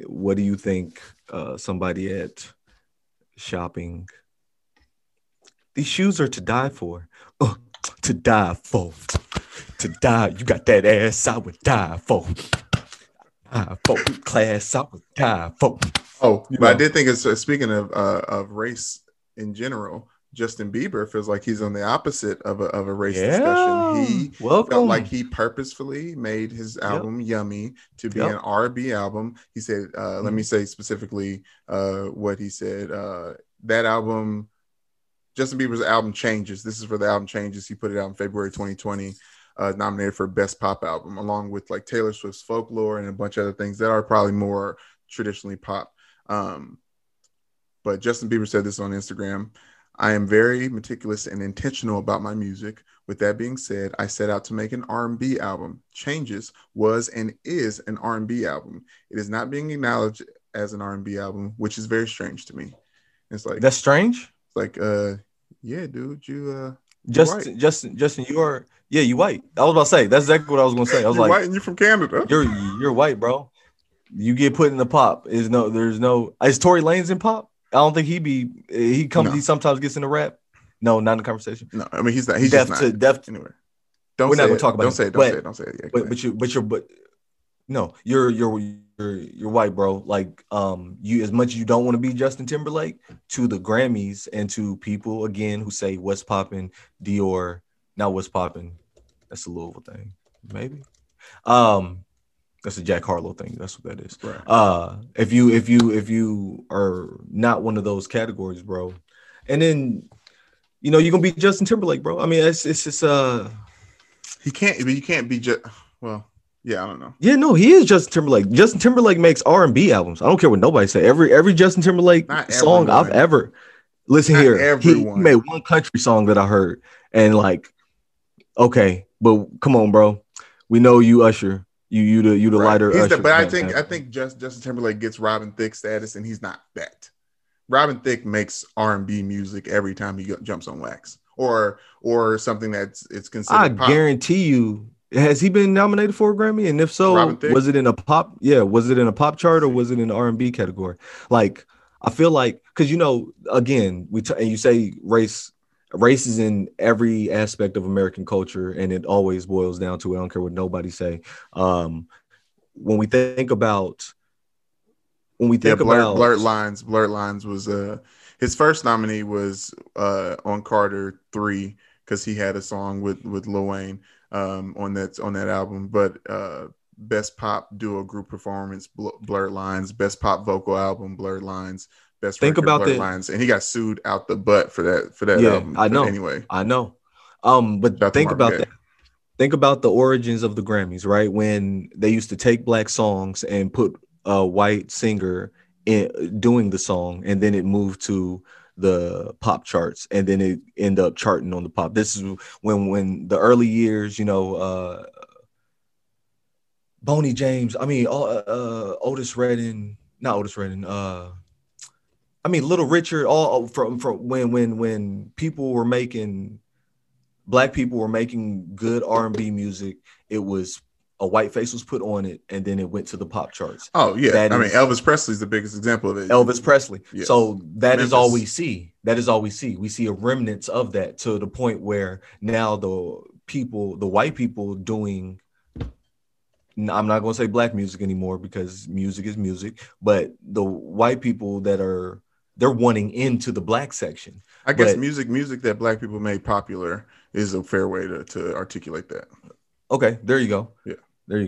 what do you think uh, somebody at shopping. These shoes are to die for. Uh, to die for. To die. You got that ass I would die for. Die for. Class I would die for. Oh, you but know. I did think it's uh, speaking of uh, of race in general. Justin Bieber feels like he's on the opposite of a, of a race Yeah. discussion. He Welcome. felt like he purposefully made his album Yummy to be Yep. an R&B album. He said, uh, let me say specifically uh, what he said. Uh, that album, Justin Bieber's album Changes. This is for the album Changes. He put it out in February 2020. Uh, nominated for best pop album, along with like Taylor Swift's Folklore and a bunch of other things that are probably more traditionally pop. Um, but Justin Bieber said this on Instagram. I am very meticulous and intentional about my music. With that being said, I set out to make an R&B album. Changes was and is an R&B album. It is not being acknowledged as an R&B album, which is very strange to me. It's like That's strange. it's like uh yeah, dude, you uh Justin, white. Justin, Justin, you are yeah, you white. I was about to say that's exactly what I was gonna say. I was you're like, white and you're from Canada. you're you're white, bro. You get put in the pop. Is no, there's no. Is Tory Lanez in pop? I don't think he be. He comes. No. He sometimes gets in the rap. No, not in the conversation. no, I mean he's not he's Def just to deaf. Anyway. Don't We're say not gonna it. talk about don't it, say it. Don't but- say it. Don't say it. Yeah, But but you but you're but no, you're you're you're you're white, bro. Like um, you as much as you don't want to be Justin Timberlake to the Grammys and to people again who say what's popping, Dior, not what's popping. That's a Louisville thing, maybe. Um, that's a Jack Harlow thing. That's what that is. Right. Uh, if you if you if you are not one of those categories, bro, and then you know you're gonna be Justin Timberlake, bro. I mean, it's it's just uh. He can't but you can't be just well, yeah, I don't know. Yeah, no, he is Justin Timberlake. Justin Timberlake makes R and B albums. I don't care what nobody say. Every every Justin Timberlake Not song I've ever listened here. He, he made one country song that I heard, and like, okay, but come on, bro. We know you Usher. You you the you the Right. lighter. The- but I think I think just Justin Timberlake gets Robin Thicke status, and he's not that. Robin Thicke makes R and B music every time he jumps on wax, or or something that's it's considered. I pop. guarantee you. Has he been nominated for a Grammy? And if so, was it in a pop? Yeah, was it in a pop chart or was it in the R and B category? Like, I feel like because you know, again, we t- and you say race, race is in every aspect of American culture, and it always boils down to I don't care what nobody say. Um, when we think about, when we Yeah, think blurred, about blurred lines. Blurred lines was uh his first nominee was uh on Carter three because he had a song with with Lil Wayne um on that on that album, but uh best pop duo group performance Bl- blurred lines best pop vocal album blurred lines best Think about the- lines and he got sued out the butt for that for that Yeah, album I But know. anyway I know. Um, but Shout think about Gaye. that. Think about the origins of the Grammys, right? When they used to take black songs and put a white singer in doing the song, and then it moved to the pop charts, and then it end up charting on the pop. This is when when the early years, you know, uh Boney James, I mean, uh, uh Otis Redding, not Otis Redding, uh I mean, Little Richard, all from from when when when people were making black people were making good R and B music, it was a white face was put on it, and then it went to the pop charts. oh yeah That I mean is- Elvis Presley's the biggest example of it Elvis Presley. Yes. So that is all we see. That is all we see. We see a remnants of that to the point where now the people, the white people doing I'm not going to say black music anymore because music is music, but the white people that are they're wanting into the black section. I guess But- music music that black people made popular is a fair way to, to articulate that. Okay, there you go. Yeah. There you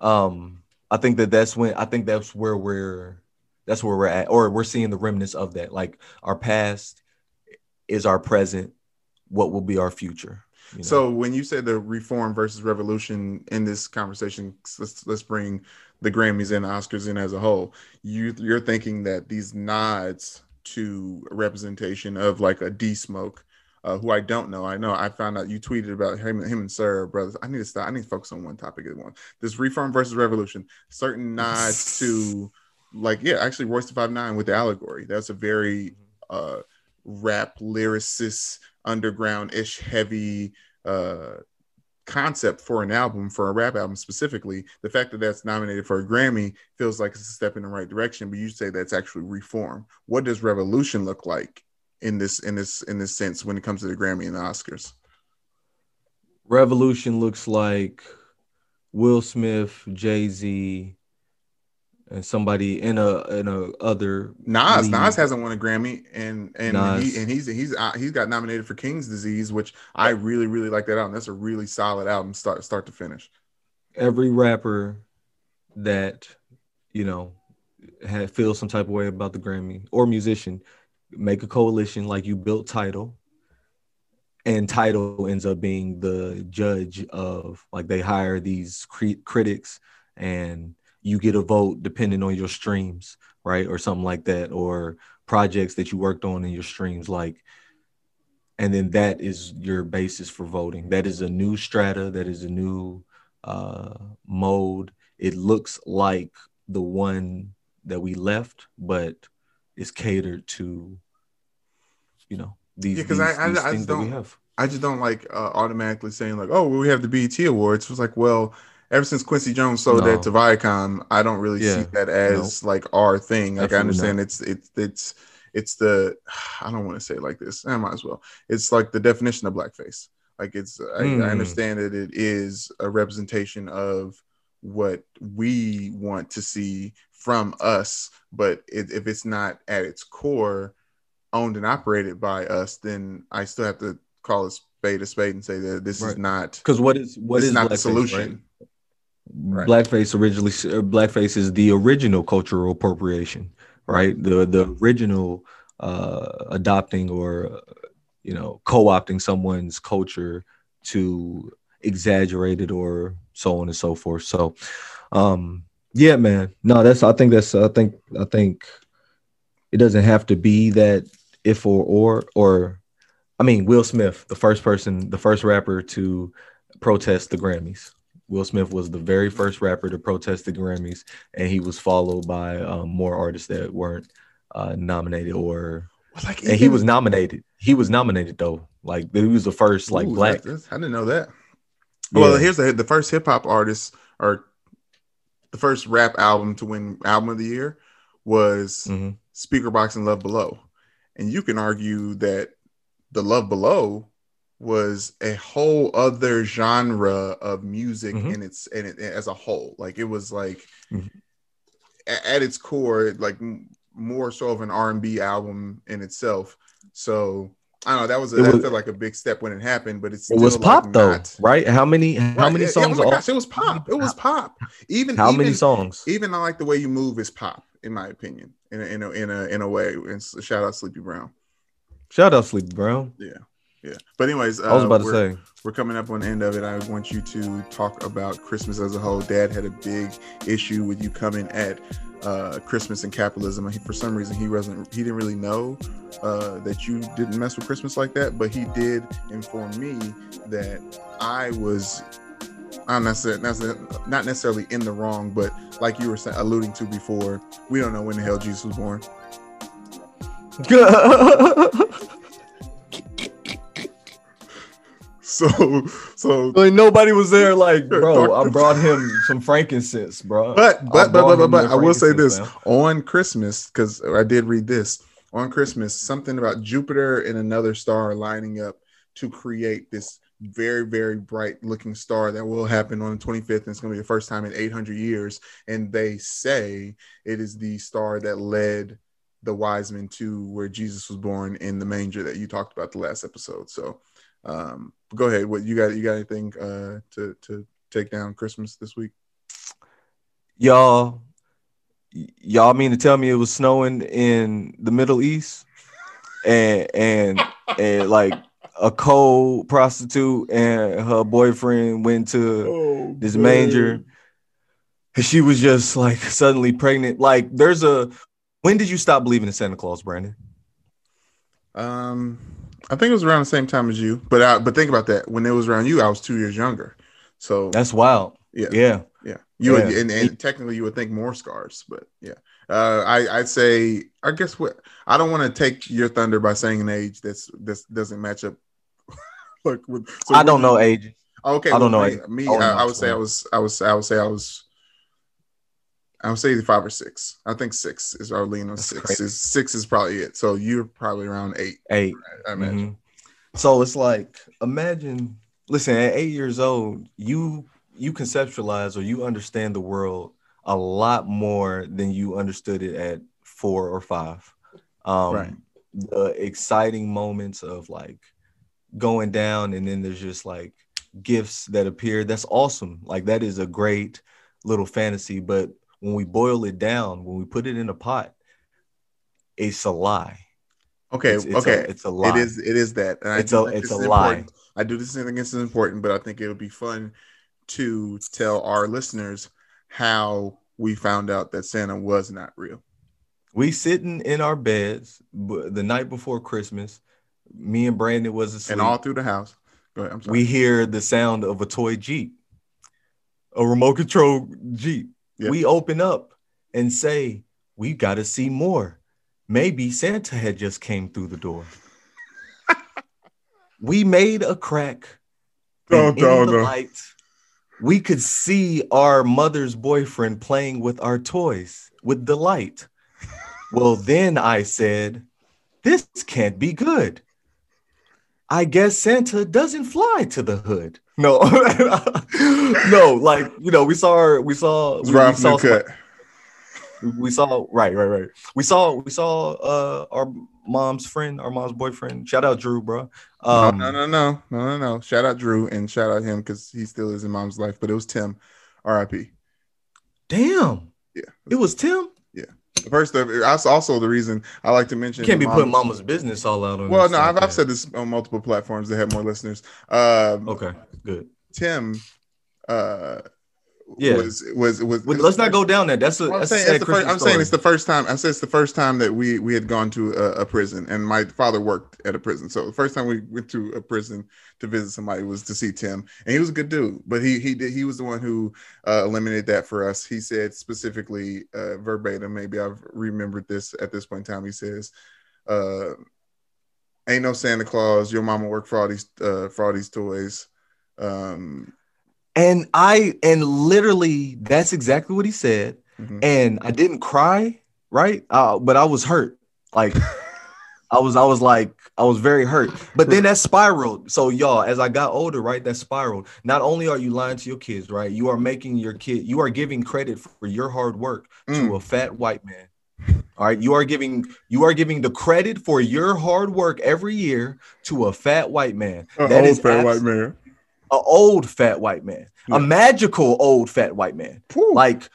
go. Um I think that that's when I think that's where we're that's where we're at or we're seeing the remnants of that. Like our past is our present, what will be our future. you know? So when you said the reform versus revolution in this conversation, let's let's bring the Grammys and Oscars in as a whole. You you're thinking that these nods to representation of like a D Smoke, uh, who I don't know. I know I found out you tweeted about him, him and Sir brothers. I need to stop. I need to focus on one topic at once. This reform versus revolution. Certain nods to like yeah, actually Royce the Five Nine with the allegory. That's a very uh rap lyricist underground ish heavy uh concept for an album for a rap album specifically the fact that that's nominated for a grammy feels like it's a step in the right direction but you say that's actually reform what does revolution look like in this in this in this sense when it comes to the grammy and the oscars? Revolution looks like Will Smith, Jay-Z, and somebody in a in a other Nas league. Nas hasn't won a Grammy, and and Nas. he and he's he's uh, he's got nominated for King's Disease, which I really really like that album. That's a really solid album, start start to finish. every rapper that you know had feels some type of way about the Grammy or musician make a coalition like you built Tidal and Tidal ends up being the judge of like they hire these cre- critics and you get a vote depending on your streams right or something like that or projects that you worked on in your streams like and then that is your basis for voting. That is a new strata that is a new uh mode. It looks like the one that we left but it's catered to you know these, Yeah, these, I- I- these I things just that we don't- have. I just don't like uh, automatically saying like, oh, well, we have the BET Awards. It was like, well, ever since Quincy Jones sold No. that to Viacom, I don't really Yeah. see that as like our thing. Like I Absolutely understand it's it's it's it's the I don't want to say it like this. I might as well. It's like the definition of blackface. Like it's I, Hmm. I understand that it is a representation of what we want to see from us, but it, if it's not at its core owned and operated by us, then I still have to call a spade a spade and say that this is not because what is what is not the solution. right? Right. Blackface originally uh, blackface is the original cultural appropriation, right? The the original uh, adopting or you know co-opting someone's culture to exaggerate it or so on and so forth. So, um, yeah, man, no, that's I think that's I think I think it doesn't have to be that if or or or I mean Will Smith, the first person, the first rapper to protest the Grammys. Will Smith was the very first rapper to protest the Grammys, and he was followed by um, more artists that weren't uh, nominated or Like and he was nominated. He was nominated though. Like he was the first like Ooh, black. that's- I didn't know that. Well, here's the the first hip hop artist or the first rap album to win album of the year was Mhm. Speakerboxxx and Love Below, and you can argue that the Love Below was a whole other genre of music Mhm. in its in it as a whole. Like it was like Mhm. a- at its core, like m- more so of an R and B album in itself. So I don't know. That was a, It that felt like a big step when it happened, but it's It was pop like, though, not- right? How many how Right, many yeah, songs? Oh my all- gosh, it was pop. It was pop. Even how even, many songs? Even I like the way you move is pop, in my opinion. In a, in a in a in a way. And shout out Sleepy Brown. Shout out Sleepy Brown. Yeah. But anyways, uh, I was about to say. we're coming up on the end of it. I want you to talk about Christmas as a whole. Dad had a big issue with you coming at uh, Christmas and capitalism. He, for some reason, he wasn't. He didn't really know uh, that you didn't mess with Christmas like that. But he did inform me that I was. I'm not saying that's not necessarily in the wrong, but like you were alluding to before, we don't know when the hell Jesus was born. So, so like nobody was there. Like, bro, I brought him some frankincense, bro. but but but but but, but I will say this frankincense, on Christmas because I did read this on Christmas something about Jupiter and another star lining up to create this very very bright looking star that will happen on the 25th and it's going to be the first time in 800 years and they say it is the star that led the wise men to where Jesus was born in the manger that you talked about the last episode so um go ahead. What you got you got anything uh to to take down Christmas this week? Y'all y'all mean to tell me it was snowing in the middle east? And and and like a cold prostitute and her boyfriend went to oh this manger. and she was just like suddenly pregnant. Like there's a when did you stop believing in santa claus brandon? Um, I think it was around the same time as you, but I, but think about that. When it was around you, I was two years younger. So that's wild yeah, yeah yeah. You would, and, and technically you would think more scars, but yeah. Uh, I I'd say I guess what I don't want to take your thunder by saying an age that's this doesn't match up. like with, so i don't do know age Okay, I don't well, know Me, age. me I I, I would say I was I was I would say I was. I would say five or six. I think six is our lean on That's six. Is six is probably it. So you're probably around eight. eight I imagine. Mhm. So it's like imagine, listen, at eight years old, you you conceptualize or you understand the world a lot more than you understood it at four or five. Um, Right. The exciting moments of like going down, and then there's just like gifts that appear. That's awesome. Like that is a great little fantasy. But when we boil it down, when we put it in a pot, it's a lie. Okay, It's, it's okay. a, it's a lie. It is. It is that. And It's a- it's a lie. important. I do this think this is important, but I think it'll be fun to tell our listeners how we found out that Santa was not real. We sitting in our beds b- the night before Christmas. Me and Brandon was asleep. And all through the house. Go ahead. I'm sorry. we hear the sound of a toy Jeep, a remote control Jeep. Yep. We open up and say, "We got to see more." Maybe Santa had just came through the door. we made a crack. Oh, and no, in the no. light, we could see our mother's boyfriend playing with our toys with delight. well, then I said, "This can't be good." I guess Santa doesn't fly to the hood. No, no, like you know, we saw we saw, we, we saw, some- we saw, right, right, right. We saw, we saw uh our mom's friend, our mom's boyfriend. Shout out Drew, bro. Um, no, no, no, no, no, no. Shout out Drew and shout out him because he still is in mom's life. But it was Tim, R.I.P. Damn, Yeah. it was Tim. Yeah. First, of, that's also the reason I like to mention. You can't be putting mama's business all out on. Well, no, I've, I've said this on multiple platforms that have more listeners. Um, Okay, good. Tim, uh, Yeah. was was was. Well, let's not go down there. That's a Well, I'm that's a saying, the first, I'm saying it's the first time. I said it's the first time that we we had gone to a, a prison, and my father worked at a prison. So the first time we went to a prison to visit somebody was to see Tim, and he was a good dude. But he he did he was the one who uh, eliminated that for us. He said specifically uh, verbatim. Maybe I've remembered this at this point in time. He says, uh, "Ain't no Santa Claus. Your mama worked for all these uh, for all these toys." Um, And I and literally that's exactly what he said. mhm. And I didn't cry, right? Uh, but I was hurt. Like I was, I was like, I was very hurt. But then that spiraled. So y'all, as I got older, right, that spiraled. Not only are you lying to your kids, right? You are making your kid, you are giving credit for your hard work Mm. to a fat white man. All right. You are giving you are giving the credit for your hard work every year to a fat white man. An That old is fat white man. A old fat white man, Yeah. a magical old fat white man. Whew. Like,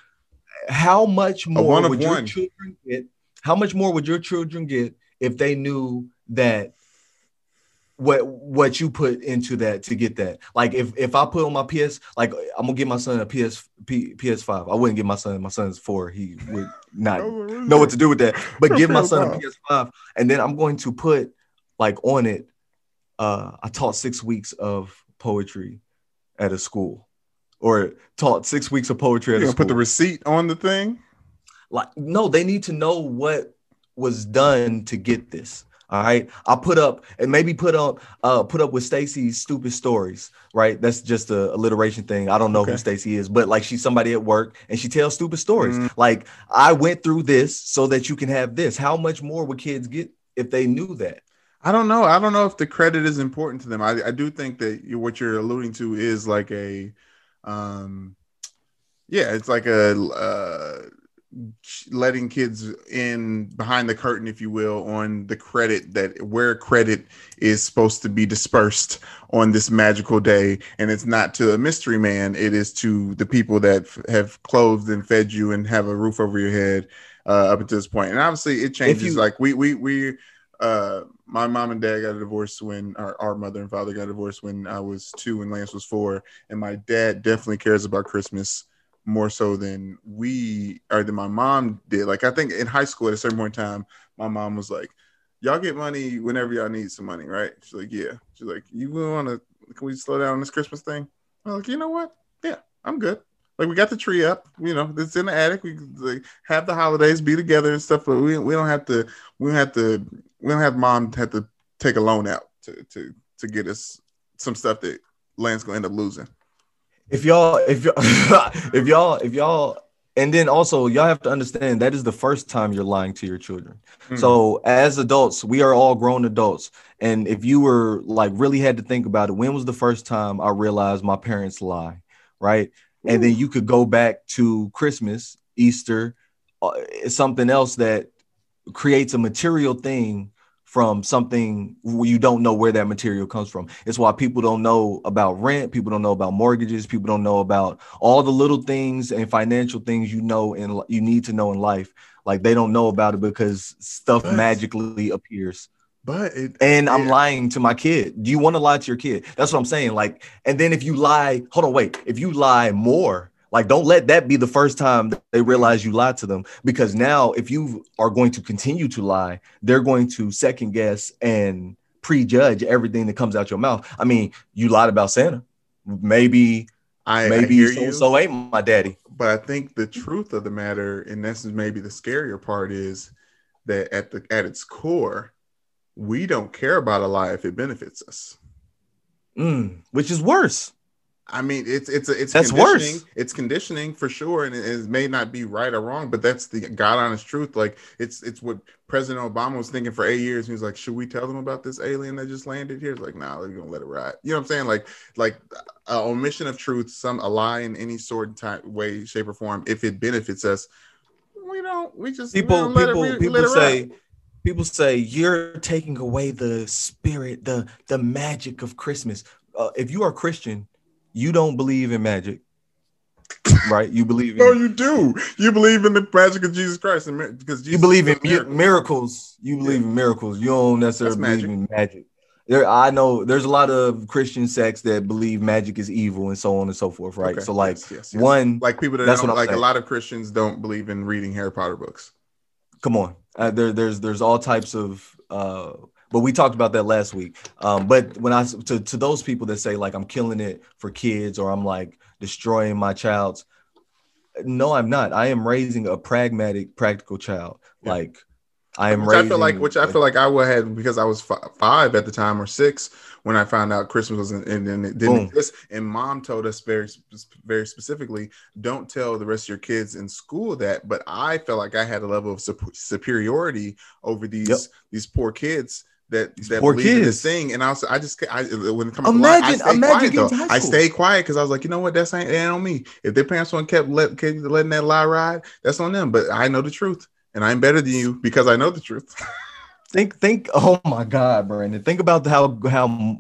how much more would your one. children get? How much more would your children get if they knew that what what you put into that to get that? Like, if if I put on my PS, like I'm gonna give my son a PS P, PS5. I wouldn't give my son. My son's four. He would not know what to do with that. But give my son a PS5, and then I'm going to put like on it. Uh, I taught six weeks of poetry at a school, or taught six weeks of poetry You at a gonna school. put the receipt on the thing? like, no, they need to know what was done to get this. All right, I put up and maybe put up uh put up with Stacy's stupid stories. Right, that's just a alliteration thing. I don't know Okay. who Stacy is, but like she's somebody at work and she tells stupid stories. Mhm. Like I went through this so that you can have this. How much more would kids get if they knew that? I don't know. I don't know if the credit is important to them. I, I do think that you, what you're alluding to is like a, um, yeah, it's like a uh, letting kids in behind the curtain, if you will, on the credit that where credit is supposed to be dispersed on this magical day, and it's not to a mystery man. It is to the people that f- have clothed and fed you and have a roof over your head uh, up until this point. And obviously, it changes. you- like we we we uh my mom and dad got a divorce when our, our mother and father got divorced when I was two and Lance was four. And my dad definitely cares about Christmas more so than we or than my mom did. Like I think in high school at a certain point in time, my mom was like, Y'all get money whenever y'all need some money, right? She's like, Yeah. She's like, You wanna can we slow down on this Christmas thing? I'm like, you know what? Yeah, I'm good. Like we got the tree up, you know, it's in the attic. We like, have the holidays, be together and stuff, but we, we don't have to we don't have to we don't have mom have to take a loan out to to to get us some stuff that Lance gonna end up losing. if y'all if y'all if y'all if y'all and then also y'all have to understand that is the first time you're lying to your children Hmm. so as adults we are all grown adults and if you were like really had to think about it when was the first time i realized my parents lie right and then you could go back to Christmas, Easter, uh, something else that creates a material thing from something where you don't know where that material comes from. It's why people don't know about rent, people don't know about mortgages, people don't know about all the little things and financial things you know and you need to know in life. Like they don't know about it because stuff but, magically appears. But it, and I'm lying to my kid. Do you want to lie to your kid? That's what I'm saying. Like, and then if you lie, hold on, wait. If you lie more, like, don't let that be the first time they realize you lied to them. Because now, if you are going to continue to lie, they're going to second guess and prejudge everything that comes out your mouth. I mean, you lied about Santa. Maybe, I maybe so so ain't my daddy. But I think the truth of the matter, and this is maybe the scarier part, is that at the at its core, we don't care about a lie if it benefits us. Mm, which is worse. I mean, it's it's it's that's conditioning. worse. It's conditioning for sure, and it, it, may not be right or wrong, but that's the God honest truth. Like it's it's what President Obama was thinking for eight years. He was like, "Should we tell them about this alien that just landed here?" It's like, "Nah, they're gonna let it ride." You know what I'm saying? Like like a omission of truth, some a lie in any sort of type, way, shape, or form, if it benefits us, we don't. We just people we people it, people say. People say you're taking away the spirit, the the magic of Christmas. Uh, if you are Christian, you don't believe in magic, right? You believe in no, you do. You believe in the magic of Jesus Christ, and because Jesus you believe in miracles. miracles. You believe yeah. in miracles. You don't necessarily believe in magic. There, I know there's a lot of Christian sects that believe magic is evil and so on and so forth, right? Okay. So, like, yes, yes, yes. one, like people that that's what like a lot of Christians don't believe in reading Harry Potter books. Come on, uh, there, there's there's all types of uh, but we talked about that last week. Um, but when I to, to those people that say like I'm killing it for kids or I'm like destroying my child's, no, I'm not. I am raising a pragmatic, practical child. Yeah. Like I am which raising. I feel like, which I feel like I would have because I was f- five at the time or six when I found out Christmas was and then it didn't Boom. exist. And mom told us very, very specifically, don't tell the rest of your kids in school that. But I felt like I had a level of superiority over these yep. these poor kids that that Poor believe kids. in this thing. And also, I just I when it comes imagine, to line, I imagine quiet though. I stayed quiet because I was like, you know what, that's ain't, ain't on me. If their parents want kept let, kept letting that lie ride, that's on them. But I know the truth, and I'm better than you because I know the truth. think think. Oh my God, Brandon, think about how how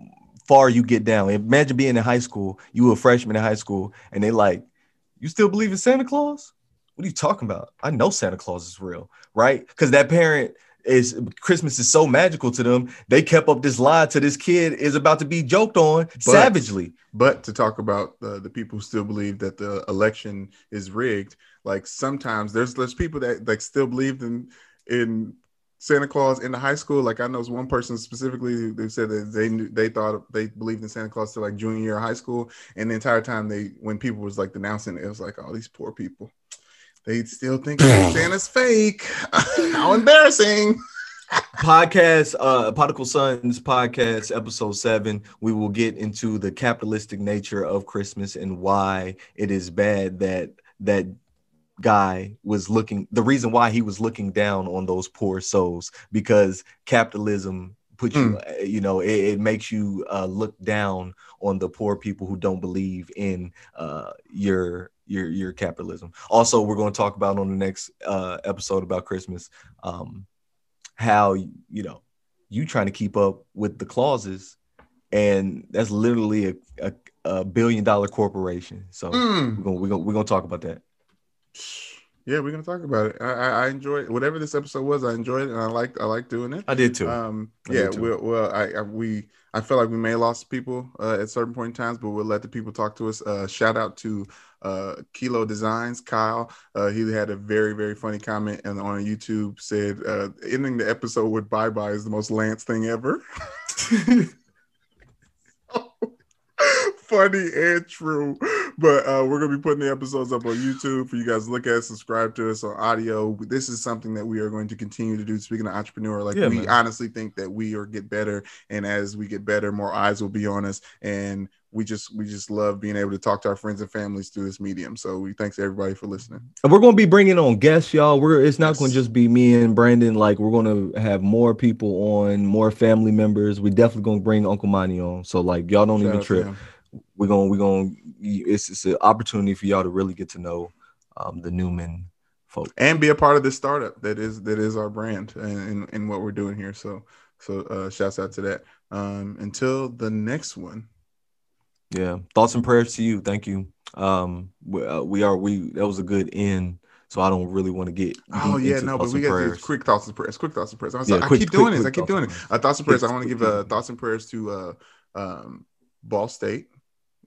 far you get down. Imagine being in high school. You were a freshman in high school, and they like, you still believe in Santa Claus? What are you talking about? I know Santa Claus is real, right? Because that parent is Christmas is so magical to them. They kept up this lie to this kid is about to be joked on but, savagely. But to talk about uh, the people who still believe that the election is rigged, like sometimes there's there's people that like still believe in in Santa Claus in the high school. Like I know one person specifically who said that they knew, they thought they believed in Santa Claus to like junior year of high school, and the entire time they when people was like denouncing it, it was like, oh, these poor people they still think Santa's fake. How embarrassing. podcast uh Particle Sons podcast episode 7 we will get into the capitalistic nature of Christmas and why it is bad that that guy was looking the reason why he was looking down on those poor souls because capitalism put you mm. you know it, it makes you uh, look down on the poor people who don't believe in uh, your your your capitalism. Also, we're going to talk about on the next uh, episode about Christmas um, how you know you trying to keep up with the clauses, and that's literally a, a, a billion dollar corporation. So mm. we're gonna we're gonna we're gonna talk about that. Yeah, we're gonna talk about it. I, I, I enjoyed whatever this episode was. I enjoyed it, and I liked I liked doing it. I did too. Um, yeah, too. well, well, I, I, we I feel like we may have lost people uh, at certain point in times, but we'll let the people talk to us. Uh, shout out to uh, Kilo Designs, Kyle. Uh, he had a very, very funny comment and on YouTube said, uh, ending the episode with bye bye is the most Lance thing ever. funny and true. But uh, we're gonna be putting the episodes up on YouTube for you guys to look at, subscribe to us on audio. This is something that we are going to continue to do. Speaking of entrepreneur, like yeah, we man. honestly think that we are get better, and as we get better, more eyes will be on us, and we just we just love being able to talk to our friends and families through this medium. So we thanks everybody for listening. And we're going to be bringing on guests, y'all. We're it's not yes. going to just be me and Brandon. Like we're going to have more people on, more family members. We definitely going to bring Uncle Money on. So like y'all don't Shout even trip we're gonna we're gonna it's it's an opportunity for y'all to really get to know um, the Newman folks and be a part of this startup that is that is our brand and and, what we're doing here. So so uh, shouts out to that. Um, until the next one. Yeah, thoughts and prayers to you. Thank you. Um, we, uh, we are we that was a good end so I don't really want to get. Oh yeah, no, but we got these quick thoughts and prayers. Quick thoughts and prayers. I, yeah, quick, I keep doing quick, this. I keep doing it. Uh, thoughts and prayers. I want to give uh, thoughts and prayers to uh, um, Ball State,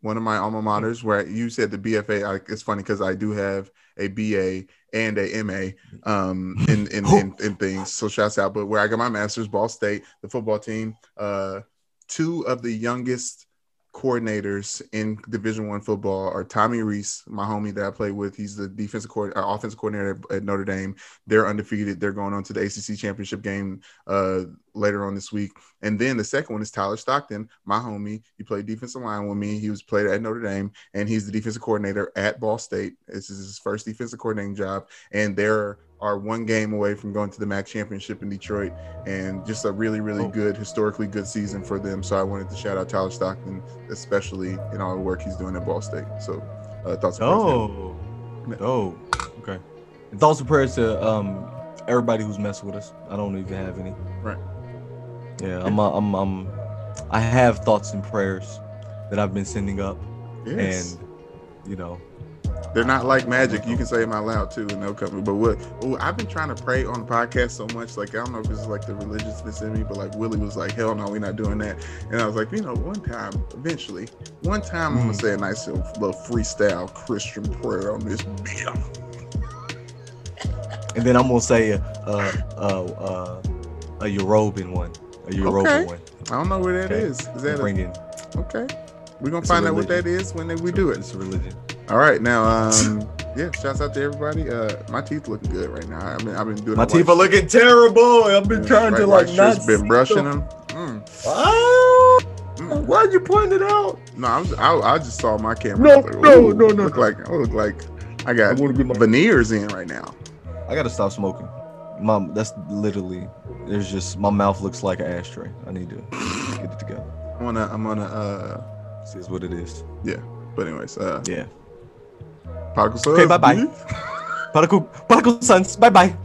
one of my alma maters. Where you said the BFA. I, it's funny because I do have a BA and a MA um, in, in, in in things. So shouts out. But where I got my master's, Ball State, the football team. Uh, two of the youngest coordinators in Division One football are Tommy Rees, my homie that I play with. He's the defensive co- uh, offensive coordinator at, at, Notre Dame. They're undefeated. They're going on to the ACC championship game uh, later on this week. And then the second one is Tyler Stockton, my homie. He played defensive line with me. He was played at Notre Dame, and he's the defensive coordinator at Ball State. This is his first defensive coordinating job, and they're are one game away from going to the MAC championship in Detroit, and just a really, really oh. good, historically good season for them. So I wanted to shout out Tyler Stockton, especially in all the work he's doing at Ball State. So uh, thoughts. Oh, oh, okay. Thoughts and prayers to um, everybody who's messed with us. I don't even have any. Right. Yeah, I'm, uh, I'm, I'm, I have thoughts and prayers that I've been sending up, yes. and you know, they're not like magic. You can say them out loud too, and they'll come. But what oh, I've been trying to pray on the podcast so much, like I don't know if it's like the religiousness in me, but like Willie was like, "Hell no, we're not doing that." And I was like, you know, one time, eventually, one time, I'm gonna mm. say a nice little, freestyle Christian prayer on this beer. And then I'm gonna say a a a, a Yoruban one, a Yoruba okay. one. I don't know where that okay. is. Is that bring a, in? Okay, we're gonna it's find out what that is when we do it. It's a religion. All right, now, um, yeah, shouts out to everybody. Uh, my teeth looking good right now. I mean, I've been doing. My teeth are looking terrible. I've been yeah, trying right, to like not. Been brushing them. them. Mm. Mm. Why'd you point it out? No, I'm, I, I just saw my camera. No, like, no, no, no. Look like I look like I got I veneers in right now. I gotta stop smoking. Mom, that's literally. There's just my mouth looks like an ashtray. I need to get it together. I'm gonna. I'm gonna. Uh, see what it is. Yeah. But anyways. Uh, yeah. Particle Okay, bye bye. Particle, particle sons, bye bye.